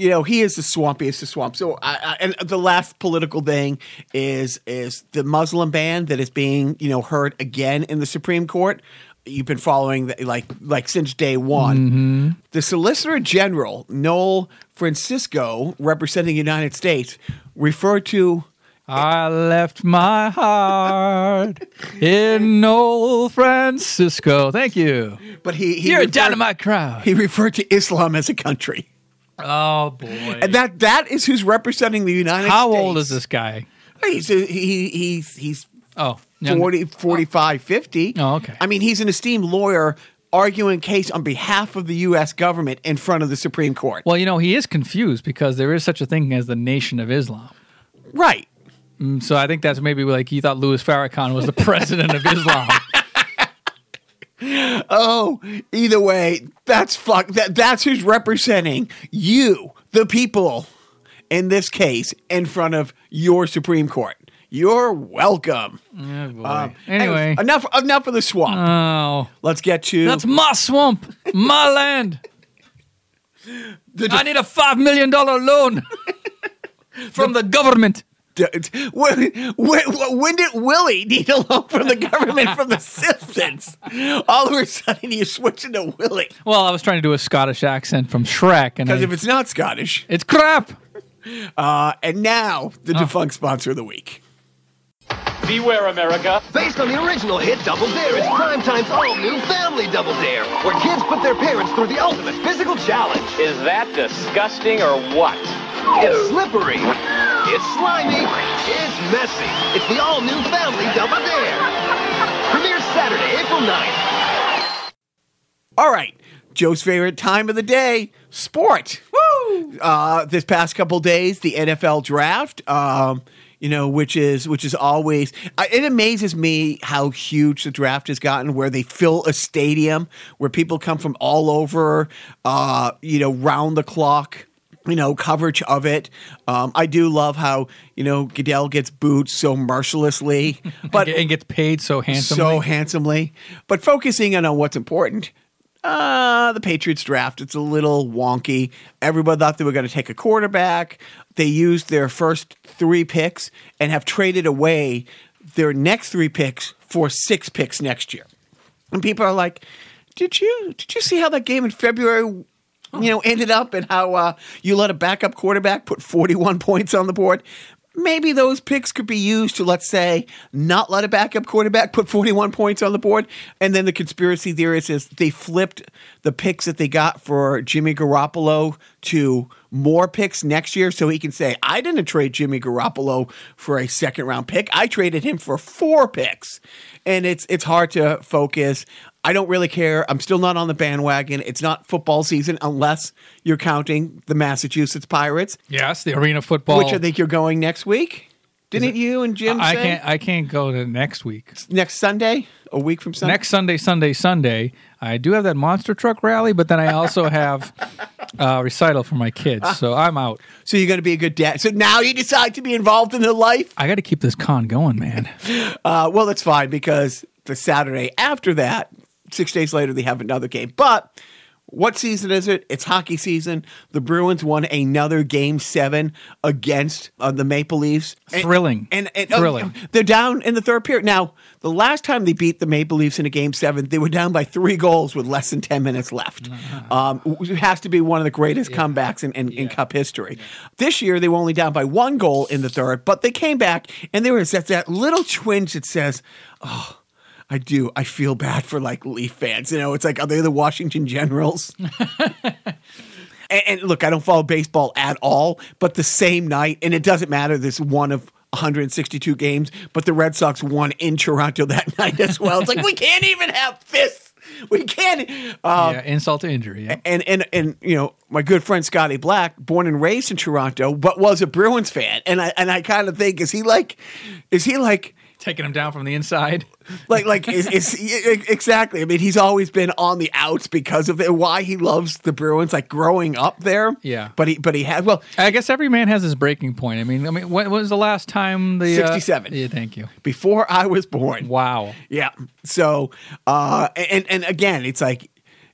You know he is the swampiest of swamp. So, I, I, and the last political thing is is the Muslim ban that is being you know heard again in the Supreme Court you've been following the, like like since day one. Mm-hmm. The Solicitor General Noel Francisco, representing the United States, referred to I left my heart in old Francisco. Thank you. but he, he You're a dynamite crowd. He referred to Islam as a country, Oh boy. and that that is who's representing the United How States. How old is this guy? He's he he's he's Oh, young- 40, 45, 50. Oh, okay. I mean, he's an esteemed lawyer arguing a case on behalf of the U.S. government in front of the Supreme Court. Well, you know, he is confused because there is such a thing as the Nation of Islam. right. Mm, So I think that's maybe like he thought Louis Farrakhan was the president of Islam. Oh, either way, that's fuck. That that's who's representing you, the people, in this case, in front of your Supreme Court. You're welcome. Oh, boy. Um, anyway, enough enough of the swamp. oh, Let's get to that's my swamp, my land. the I need a five million dollar loan from the government. D- d- when, when, when did Willie need a loan from the government from the Simpsons? All of a sudden, you're switching to Willie Well, I was trying to do a Scottish accent from Shrek, and because if it's not Scottish. it's crap. Uh, and now Oh. the defunct sponsor of the week. Beware, America. Based on the original hit Double Dare, it's Primetime's all-new Family Double Dare, where kids put their parents through the ultimate physical challenge. Is that disgusting or what? It's slippery. It's slimy. It's messy. It's the all-new Family Double Dare. Premieres Saturday, April 9th. All right. Joe's favorite time of the day, sport. Woo! Uh, this past couple days, the NFL draft. Um, you know, which is which is always. Uh, it amazes me how huge the draft has gotten, where they fill a stadium, where people come from all over. Uh, you know, round the clock. You know, coverage of it. Um, I do love how you know Goodell gets booed so mercilessly, but and gets paid so handsomely. so handsomely. But focusing in on what's important, uh, the Patriots draft, it's a little wonky. Everybody thought they were going to take a quarterback. They used their first three picks and have traded away their next three picks for six picks next year. And people are like, "Did you did you see how that game in February, you know, ended up and how uh, you let a backup quarterback put 41 points on the board?" Maybe those picks could be used to, let's say, not let a backup quarterback put 41 points on the board. And then the conspiracy theorist is they flipped the picks that they got for Jimmy Garoppolo to more picks next year so he can say, I didn't trade Jimmy Garoppolo for a second round pick. I traded him for four picks. And it's it's hard to focus. I don't really care. I'm still not on the bandwagon. It's not football season unless you're counting the Massachusetts Pirates, yes, the arena football. which I think you're going next week. Didn't you and Jim I say can't. I can't go to next week. next Sunday? A week from Sunday? Next Sunday, Sunday, Sunday. I do have that monster truck rally, but then I also have uh, recital for my kids. So I'm out. So you're going to be a good dad. So now you decide to be involved in their life? I got to keep this con going, man. Uh, well, that's fine because the Saturday after that, six days later, they have another game. But what season is it? It's hockey season. The Bruins won another game seven against uh, the Maple Leafs. And- Thrilling. And, and Thrilling. oh, they're down in the third period. Now, the last time they beat the Maple Leafs in a game seven, they were down by three goals with less than 10 minutes left. Um, it has to be one of the greatest comebacks in, in, in Cup history. This year, they were only down by one goal in the third, but they came back, and there was that, that little twinge that says, oh, I do. I feel bad for like Leaf fans. You know, it's like, are they the Washington Generals? and, and look, I don't follow baseball at all, but the same night, and it doesn't matter, this one of 162 games, but the Red Sox won in Toronto that night as well. It's like, we can't even have fists. We can't. Uh, yeah, insult to injury. Yeah. and and and you know my good friend Scotty Black, born and raised in Toronto, but was a Bruins fan, and I and I kind of think is he like, is he like Taking him down from the inside. like like is, is exactly? I mean, he's always been on the outs because of it. Why he loves the Bruins, like growing up there. Yeah. but he but he has well I guess every man has his breaking point. I mean, I mean, when was the last time the uh, 67. yeah, thank you. before I was born. Wow. Yeah. So, uh, and and again, it's like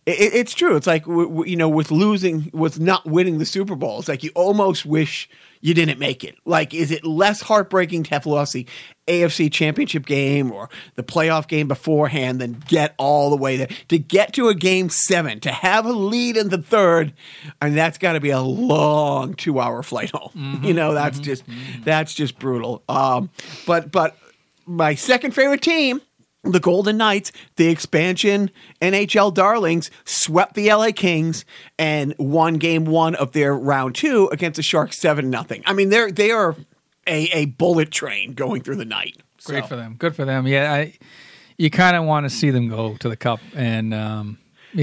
it's true. It's like you know, with losing, with not winning the Super Bowl, it's like you almost wish you didn't make it. Like, is it less heartbreaking to have lost the AFC Championship game or the playoff game beforehand than get all the way there to get to a game seven to have a lead in the third, and that's got to be a long two-hour flight home. You know, that's just that's just brutal. Um, but but my second favorite team, the Golden Knights, the expansion NHL darlings, swept the LA Kings and won game one of their round two against the Sharks seven nothing. I mean, they're they are a, a bullet train going through the night. Great for them. Good for them. Yeah, I, you kind of want to see them go to the cup and um,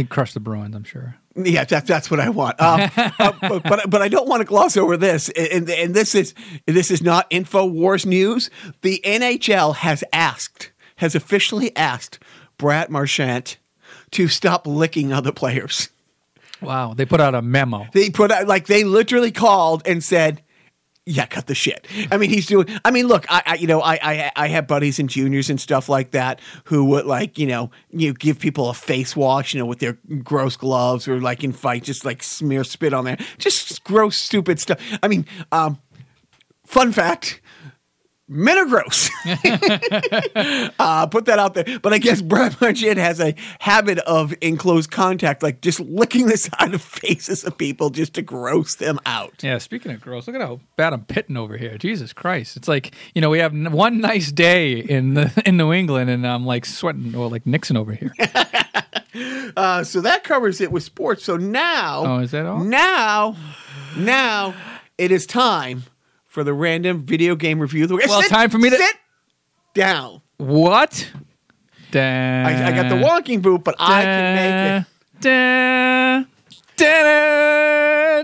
crush the Bruins. I'm sure. Yeah, that's that's what I want. Um, uh, but, but but I don't want to gloss over this, and, and this is this is not Infowars news. The NHL has asked, has officially asked Brad Marchand to stop licking other players. Wow. They put out a memo. They put out like they literally called and said. Yeah, cut the shit. I mean, he's doing. I mean, look, I, I you know, I, I, I have buddies and juniors and stuff like that who would like, you know, you give people a face wash, you know, with their gross gloves or like in fight, just like smear spit on there, just gross, stupid stuff. I mean, um, fun fact. Men are gross. uh, put that out there. But I guess Brad Marchand has a habit of in close contact, like just licking the side of faces of people just to gross them out. Yeah, speaking of gross, look at how bad I'm pitting over here. Jesus Christ! It's like you know we have one nice day in the in New England, and I'm like sweating or like Nixon over here. Uh, so that covers it with sports. So now, Oh, is that all? Now, now it is time for the random video game review. of the week. Well, Sit- time for me to- sit down. What? Da, I, I got the walking boot, but I can make it. Da, da, da,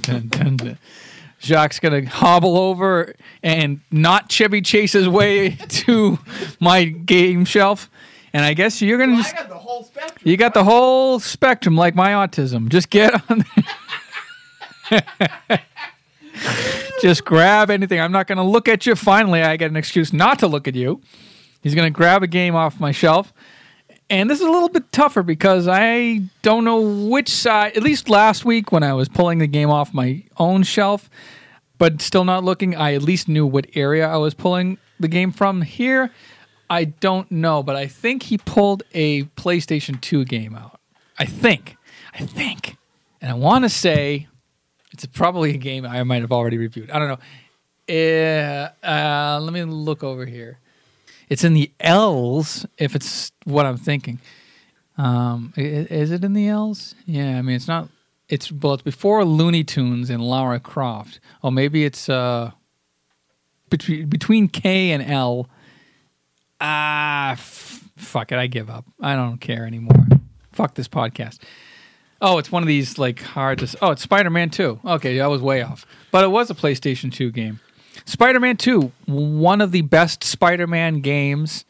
dun, dun, dun. Jacques gonna hobble over and not Chevy chase his way to my game shelf, and I guess you're gonna. Just, got the whole spectrum. you got the whole spectrum, like my autism. Just get on. Just grab anything. I'm not going to look at you. Finally, I get an excuse not to look at you. He's going to grab a game off my shelf. And this is a little bit tougher because I don't know which side, at least last week when I was pulling the game off my own shelf, but still not looking, I at least knew what area I was pulling the game from. Here, I don't know, but I think he pulled a PlayStation 2 game out. I think. I think. And I want to say it's probably a game I might have already reviewed. I don't know. Uh, uh, let me look over here. It's in the L's, if it's what I'm thinking. Um, is it in the L's? Yeah, I mean it's not. It's well, it's before Looney Tunes and Lara Croft. Oh, maybe it's uh, between between K and L. Ah, f- fuck it. I give up. I don't care anymore. Fuck this podcast. Oh, it's one of these like hard to. Oh, it's Spider Man Two. Okay, I was way off, but it was a PlayStation Two game. Spider Man Two, one of the best Spider Man games.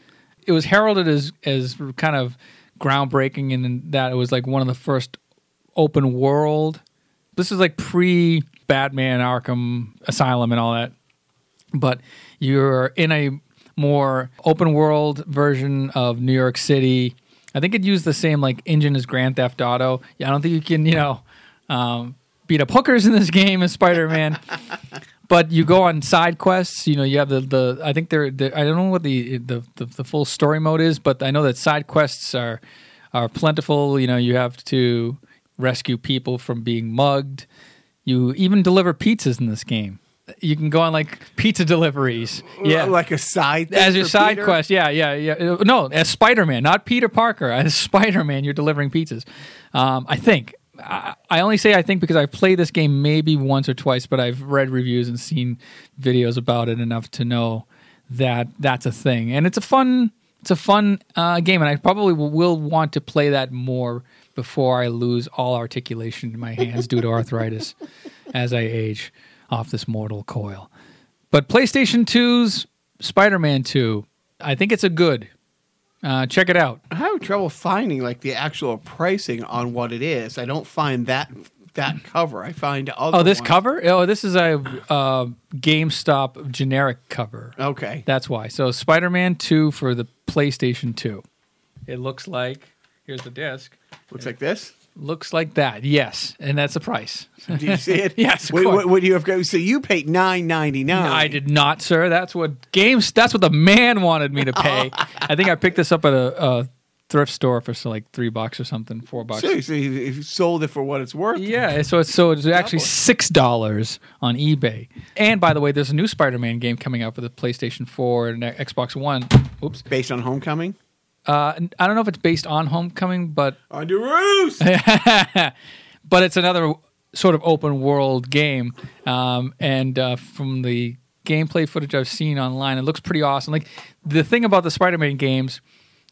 It was heralded as as kind of groundbreaking in that it was like one of the first open world. This is like pre Batman Arkham Asylum and all that but you're in a more open world version of New York City. I think it used the same like engine as Grand Theft Auto. Yeah, I don't think you can, you know, um, beat up hookers in this game as Spider Man. but you go on side quests. You know, you have the the. I think they're. they're I don't know what the, the the the full story mode is, but I know that side quests are are plentiful. You know, you have to rescue people from being mugged. You even deliver pizzas in this game. You can go on like pizza deliveries. Yeah, like a side thing as your side Peter? quest. Yeah, yeah, yeah. No, as Spider Man, not Peter Parker. As Spider Man, you're delivering pizzas. Um, I think. I, I only say I think because I've played this game maybe once or twice, but I've read reviews and seen videos about it enough to know that that's a thing, and it's a fun. It's a fun uh, game, and I probably will want to play that more before I lose all articulation in my hands due to arthritis as I age off this mortal coil. But PlayStation 2's Spider Man 2, I think it's a good. Uh, check it out. I have trouble finding like the actual pricing on what it is. I don't find that that cover. I find other. Oh, this ones. cover? Oh, this is a uh, GameStop generic cover. Okay. That's why. So Spider Man 2 for the PlayStation 2. It looks like, here's the disc. Looks like this. Looks like that, yes. And that's the price. Do you see it? Yes, What, what, what do you have? got- So you paid nine ninety nine. I did not, sir. That's what games. That's what the man wanted me to pay. I think I picked this up at a, a thrift store for so like three bucks or something, four bucks. Seriously, you you sold it for what it's worth. Yeah, so it's so it's actually six dollars on eBay. And by the way, there's a new Spider-Man game coming out for the PlayStation 4 and Xbox One. Oops. Based on Homecoming. Uh, I don't know if it's based on Homecoming, but On the roost. but it's another sort of open world game. Um, and uh, from the gameplay footage I've seen online, it looks pretty awesome. Like the thing about the Spider-Man games,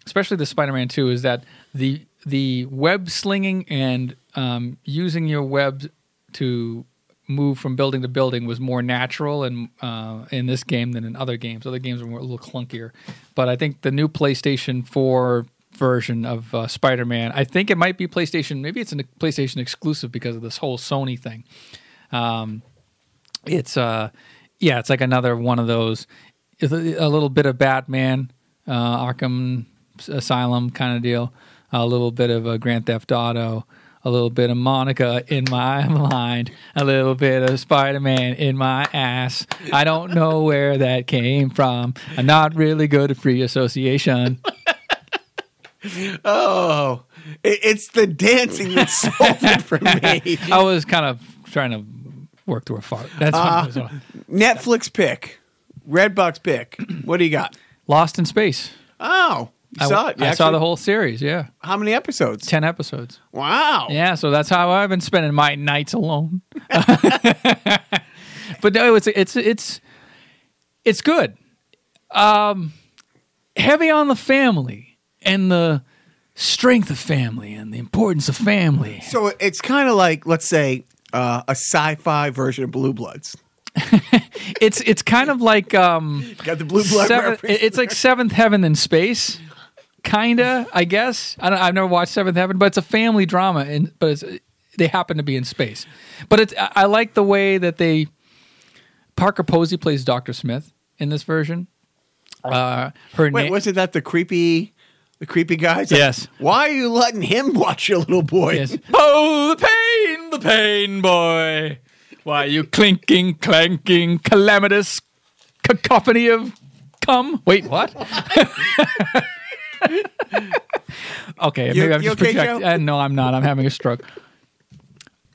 especially the Spider-Man Two, is that the the web slinging and um, using your web to move from building to building was more natural and uh, in this game than in other games. Other games were a little clunkier, but I think the new PlayStation Four version of uh, Spider-Man, I think it might be PlayStation. Maybe it's a PlayStation exclusive because of this whole Sony thing. Um, it's uh, yeah, it's like another one of those. A, a little bit of Batman, uh, Arkham Asylum kind of deal. A little bit of a Grand Theft Auto. A little bit of Monica in my mind, a little bit of Spider Man in my ass. I don't know where that came from. I'm not really good at free association. Oh, it's the dancing that sold it for me. I was kind of trying to work through a fart. That's what. Uh, Netflix pick, Redbox pick. What do you got? Lost in Space. Oh, You saw it? You I saw the whole series. Yeah, How many episodes? ten episodes. Wow. Yeah, so that's how I've been spending my nights alone. but no, it's it's it's it's good. Um, heavy on the family and the strength of family and the importance of family. So it's kind of like, let's say, uh, a sci-fi version of Blue Bloods. It's it's kind of like um, Got the Blue Blood it's like Seventh Heaven in space, kinda. I guess I don't, I've never watched Seventh Heaven, but it's a family drama, and but it's, they happen to be in space. But it's I like the way that they Parker Posey plays Doctor Smith in this version. Uh, her Wait, name. wasn't that the creepy, the creepy guy? It's like, Yes. Why are you letting him watch your little boy? Yes. Oh, the pain, the pain, boy. Why are you clinking, clanking, calamitous cacophony of cum? Wait, what? okay, You- maybe I'm you just okay, projecting. Uh, no, I'm not. I'm having a stroke.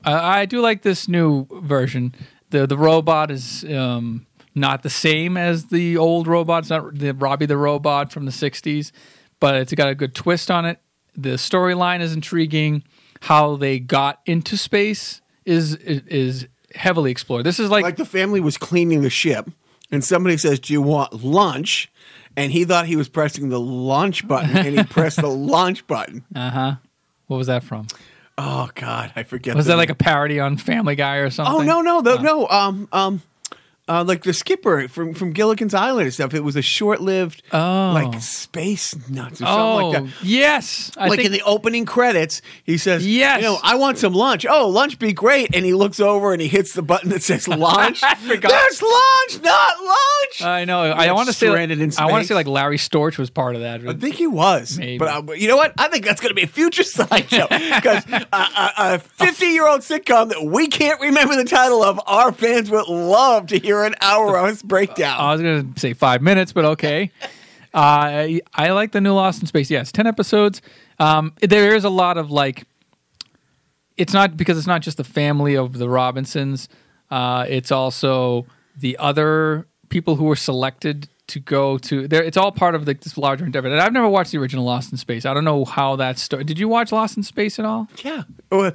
Uh, I do like this new version. the The robot is um, not the same as the old robot. It's not the Robbie the robot from the '60s, but it's got a good twist on it. The storyline is intriguing. How they got into space is is heavily explored. This is like, like the family was cleaning the ship, and somebody says, "Do you want lunch?" And he thought he was pressing the launch button, and he pressed the launch button. uh huh. What was that from? Oh God, I forget. Was that like a parody on Family Guy or something? Oh no, no, the, no. Um, um, uh, like the skipper from from Gilligan's Island and stuff. It was a short lived, Oh. like space nuts or Oh something like that. yes, I like think in the opening credits, he says, Yes. you know, I want some lunch. Oh, lunch be great." And he looks over and he hits the button that says "lunch." There's lunch, not lunch. I know. I want to say stranded I want to say like Larry Storch was part of that. I think he was, Maybe. but uh, you know what? I think that's going to be a future sideshow because a fifty-year-old sitcom that we can't remember the title of, our fans would love to hear an hour of its breakdown. I was going to say five minutes, but okay. uh, I, I like the new Lost in Space. Yes, ten episodes. Um, there is a lot of like. It's not because it's not just the family of the Robinsons. Uh, it's also the other people who were selected to go to there. It's all part of like this larger endeavor. And I've never watched the original Lost in Space. I don't know how that started. Did you watch Lost in Space at all? yeah. Well,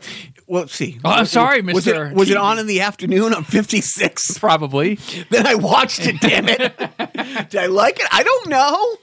well, let's see. Oh, I'm sorry, Was Mr. it, was it on in the afternoon on fifty-six? Probably. Then I watched it. Damn it! Did I like it? I don't know.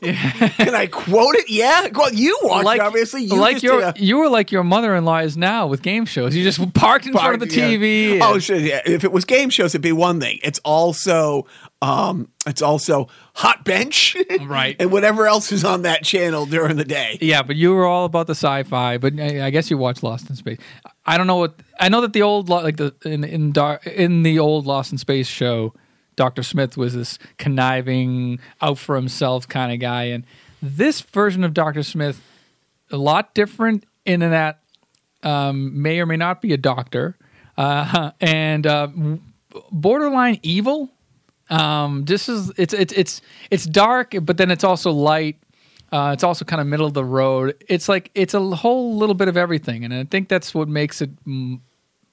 Can I quote it? Yeah. Well, you watched it. Obviously, you like your a- you were like your mother-in-law is now with game shows. You just parked in front of the Yeah. TV. Oh, sure. Yeah. If it was game shows, it'd be one thing. It's also, um, it's also hot bench, Right. and whatever else is on that channel during the day. yeah, but you were all about the sci-fi. But I, I guess you watched Lost in Space. I don't know what I know that the old like the in in, in the old Lost in Space show, Doctor Smith was this conniving, out for himself kind of guy, and this version of Doctor Smith a lot different in that um, may or may not be a doctor, uh, and uh, borderline evil. Um, this is it's it's it's it's dark, but then it's also light. Uh, it's also kind of middle of the road. It's like it's a whole little bit of everything, and I think that's what makes it mm,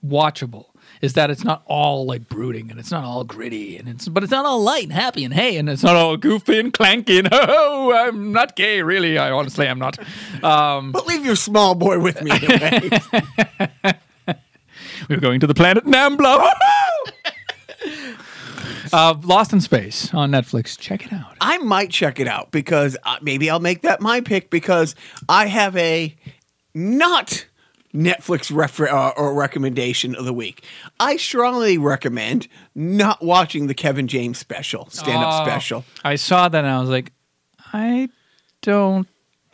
watchable. Is that it's not all like brooding, and it's not all gritty, and it's but it's not all light and happy and hey, and it's not all goofy and clanky and oh, I'm not gay, really. I honestly am not. Um, But leave your small boy with me. Anyway. We're going to the planet Nambla. Uh, Lost in Space on Netflix. Check it out. I might check it out because uh, maybe I'll make that my pick because I have a not Netflix refer- uh, or recommendation of the week. I strongly recommend not watching the Kevin James special, stand up Oh. special. I saw that and I was like, I don't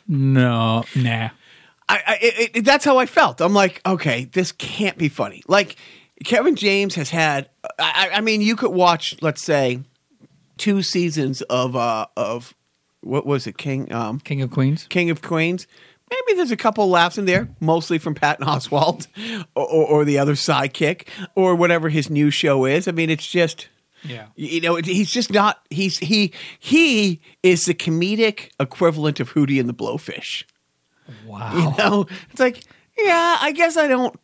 know. Nah. I, I it, it, that's how I felt. I'm like, okay, this can't be funny. Like Kevin James has had. I, I mean, you could watch, let's say, two seasons of uh of what was it, King um King of Queens. King of Queens. Maybe there's a couple laughs in there, mostly from Patton Oswalt or, or, or the other sidekick or whatever his new show is. I mean, it's just. Yeah. You know, he's just not. He's he he is the comedic equivalent of Hootie and the Blowfish. Wow. You know, it's like, yeah, I guess I don't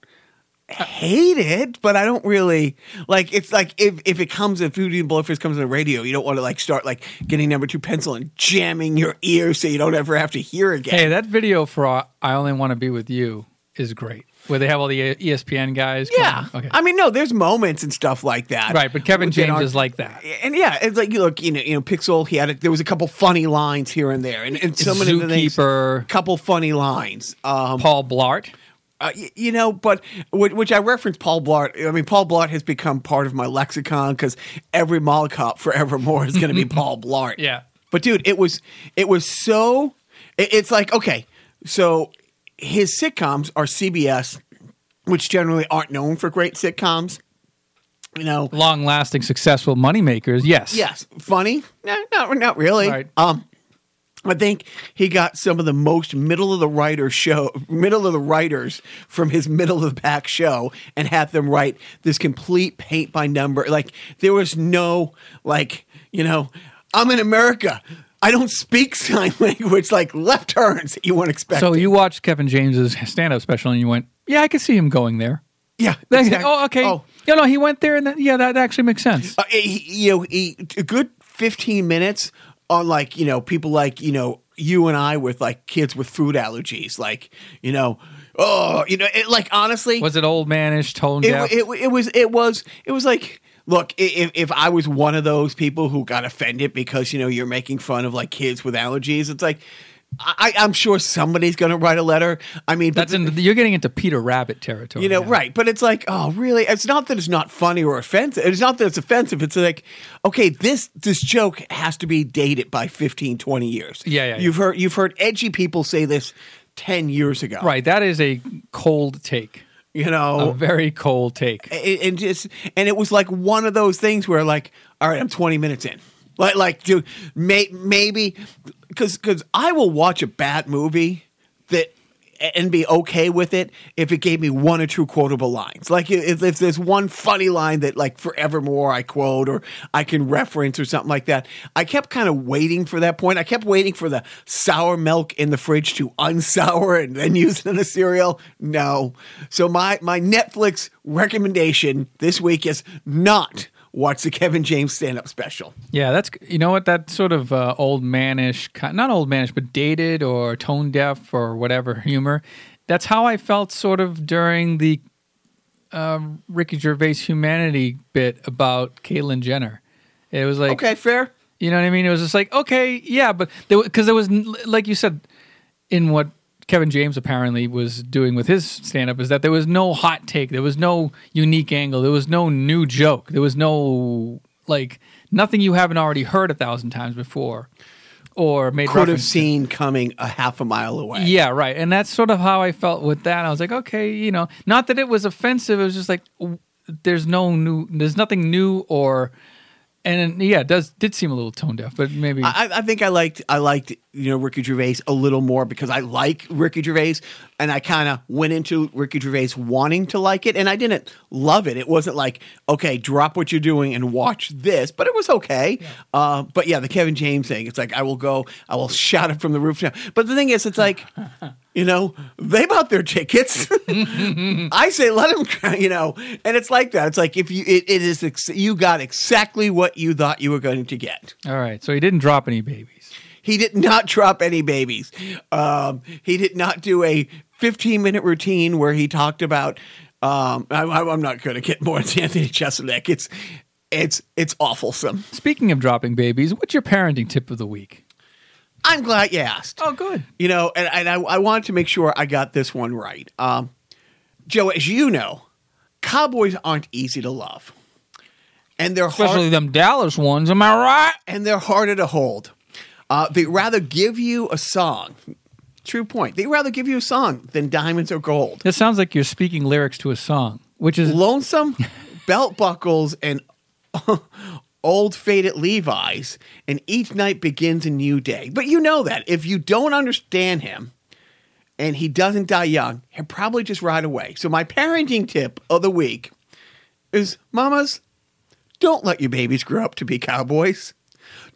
hate it, but I don't really like. It's like if if it comes if Hootie and Blowfish comes on the radio, you don't want to like start like getting number two pencil and jamming your ear so you don't ever have to hear again. Hey, that video for uh, "I Only Want to Be with You" is great, where they have all the ESPN guys. yeah. Okay. I mean, no, there's moments and stuff like that, right, but Kevin James aren't- is like that. and yeah, it's like you look, you know, you know, Pixel. He had a, there was a couple funny lines here and there, and, and so many of the things, couple funny lines. Um, Paul Blart. Uh, you know, but which, which I reference Paul Blart. I mean, Paul Blart has become part of my lexicon because every mall cop forevermore is going to be Paul Blart. Yeah. But dude, it was it was so. it- it's like okay, so his sitcoms are CBS, which generally aren't known for great sitcoms. You know, long lasting, successful moneymakers. Yes. Yes, funny? No, not not really. Right. Um, I think he got some of the most middle of the writer show, middle of the writers from his middle of the pack show, and had them write this complete paint by number. Like there was no like, you know, I'm in America. I don't speak sign language like left turns you wouldn't expect. So you watched Kevin James's stand up special and you went, yeah, I could see him going there. yeah, exactly. Oh, okay. Oh, You know, he went there and that, yeah, that actually makes sense. uh, he, you know, he, a good 15 minutes on like, you know, people like, you know, you and I with like kids with food allergies, like, you know, oh, you know, it, like honestly, Was it old manish, tone it, deaf? it, it was, it was, it was like, look, if, if I was one of those people who got offended because, you know, you're making fun of like kids with allergies, it's like, I, I'm sure somebody's going to write a letter. I mean, That's in, you're getting into Peter Rabbit territory. you know, now. right. But it's like, oh, really? It's not that it's not funny or offensive. It's not that it's offensive. It's like, okay, this this joke has to be dated by 15, 20 years. Yeah, yeah, yeah. You've heard you've heard edgy people say this 10 years ago. Right. That is a cold take. You know, A very cold take. and, and just and it was like one of those things where like, all right, I'm 20 minutes in. Like like dude, may, maybe cuz cuz I will watch a bad movie that and be okay with it if it gave me one or two quotable lines. Like if, if there's one funny line that like forevermore I quote or I can reference or something like that. I kept kind of waiting for that point. I kept waiting for the sour milk in the fridge to unsour and then use it in the cereal. No. So my my Netflix recommendation this week is not watch the Kevin James stand up special. Yeah, that's you know what that sort of uh, old manish, not old manish, but dated or tone deaf or whatever humor. That's how I felt sort of during the um, Ricky Gervais humanity bit about Caitlyn Jenner. It was like, Okay, fair. you know what I mean? It was just like, okay, yeah, but because there was, like you said, in what Kevin James apparently was doing with his stand up is that there was no hot take, there was no unique angle, there was no new joke, there was no like nothing you haven't already heard a thousand times before or made Could have reference to. seen coming a half a mile away. Yeah, right. And that's sort of how I felt with that. I was like, okay, you know, not that it was offensive. It was just like, there's no new, there's nothing new or, and yeah, it does did seem a little tone deaf, but maybe I, I think I liked I liked you know Ricky Gervais a little more because I like Ricky Gervais and I kind of went into Ricky Gervais wanting to like it and I didn't love it. It wasn't like okay, drop what you're doing and watch this, but it was okay. Uh, but yeah, the Kevin James thing, it's like I will go, I will shout it from the roof now. But the thing is, it's like. You know, they bought their tickets. I say let them, you know, and it's like that. It's like if you, it, it is, ex- you got exactly what you thought you were going to get. all right. So he didn't drop any babies. He did not drop any babies. Um, he did not do a 15 minute routine where he talked about. Um, I, I'm not going to get more into Anthony Jeselnik. It's it's it's awfulsome. Speaking of dropping babies, what's your parenting tip of the week? I'm glad you asked. Oh, good. You know, and, and I, I wanted to make sure I got this one right. Um, Joe, as you know, cowboys aren't easy to love, and they're hard, Especially them Dallas ones. Am I right? and they're harder to hold. Uh, they'd rather give you a song. True point. They'd rather give you a song than diamonds or gold. This sounds like you're speaking lyrics to a song, which is Lonesome, belt buckles, and old faded Levi's, and each night begins a new day. But you know that if you don't understand him and he doesn't die young, he'll probably just ride away. So, my parenting tip of the week is mamas, don't let your babies grow up to be cowboys.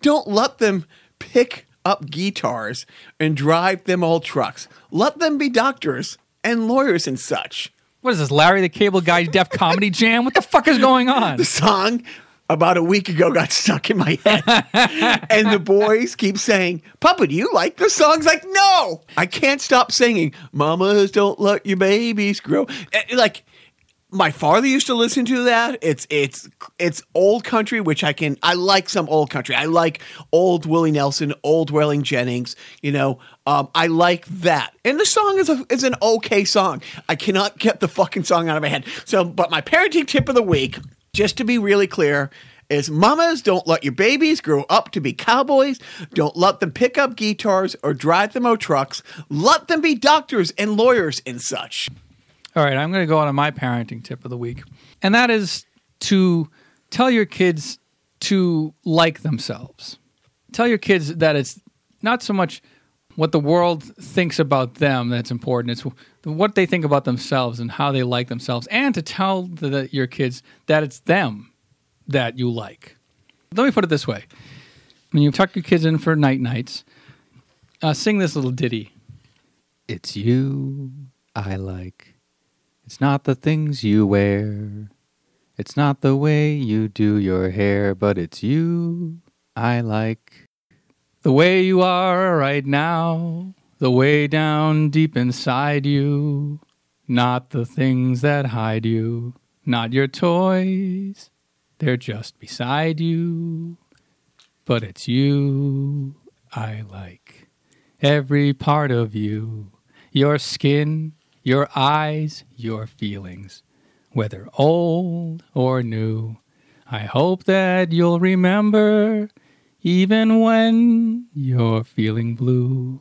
Don't let them pick up guitars and drive them old trucks. Let them be doctors and lawyers and such. What is this, Larry the Cable Guy Def Comedy Jam? What the fuck is going on? The song about a week ago got stuck in my head. and the boys keep saying, Papa, do you like the songs? Like, no, I can't stop singing. Mamas don't let your babies grow. Eh, Like, my father used to listen to that. It's it's it's old country, which I can I like some old country. I like old Willie Nelson, old Waylon Jennings. You know, um, I like that. And the song is a is an okay song. I cannot get the fucking song out of my head. So, but my parenting tip of the week, just to be really clear. Is mamas don't let your babies grow up to be cowboys. Don't let them pick up guitars or drive them out trucks. Let them be doctors and lawyers and such. All right, I'm going to go on to my parenting tip of the week. And that is to tell your kids to like themselves. Tell your kids that it's not so much what the world thinks about them that's important. It's what they think about themselves and how they like themselves. And to tell the, your kids that it's them that you like. Let me put it this way when you tuck your kids in for night nights, uh, sing this little ditty. It's you I like. It's not the things you wear. It's not the way you do your hair, but it's you I like. The way you are right now, the way down deep inside you. Not the things that hide you, not your toys. They're just beside you. But it's you I like. Every part of you. Your skin, your eyes, your feelings. Whether old or new. I hope that you'll remember, even when you're feeling blue,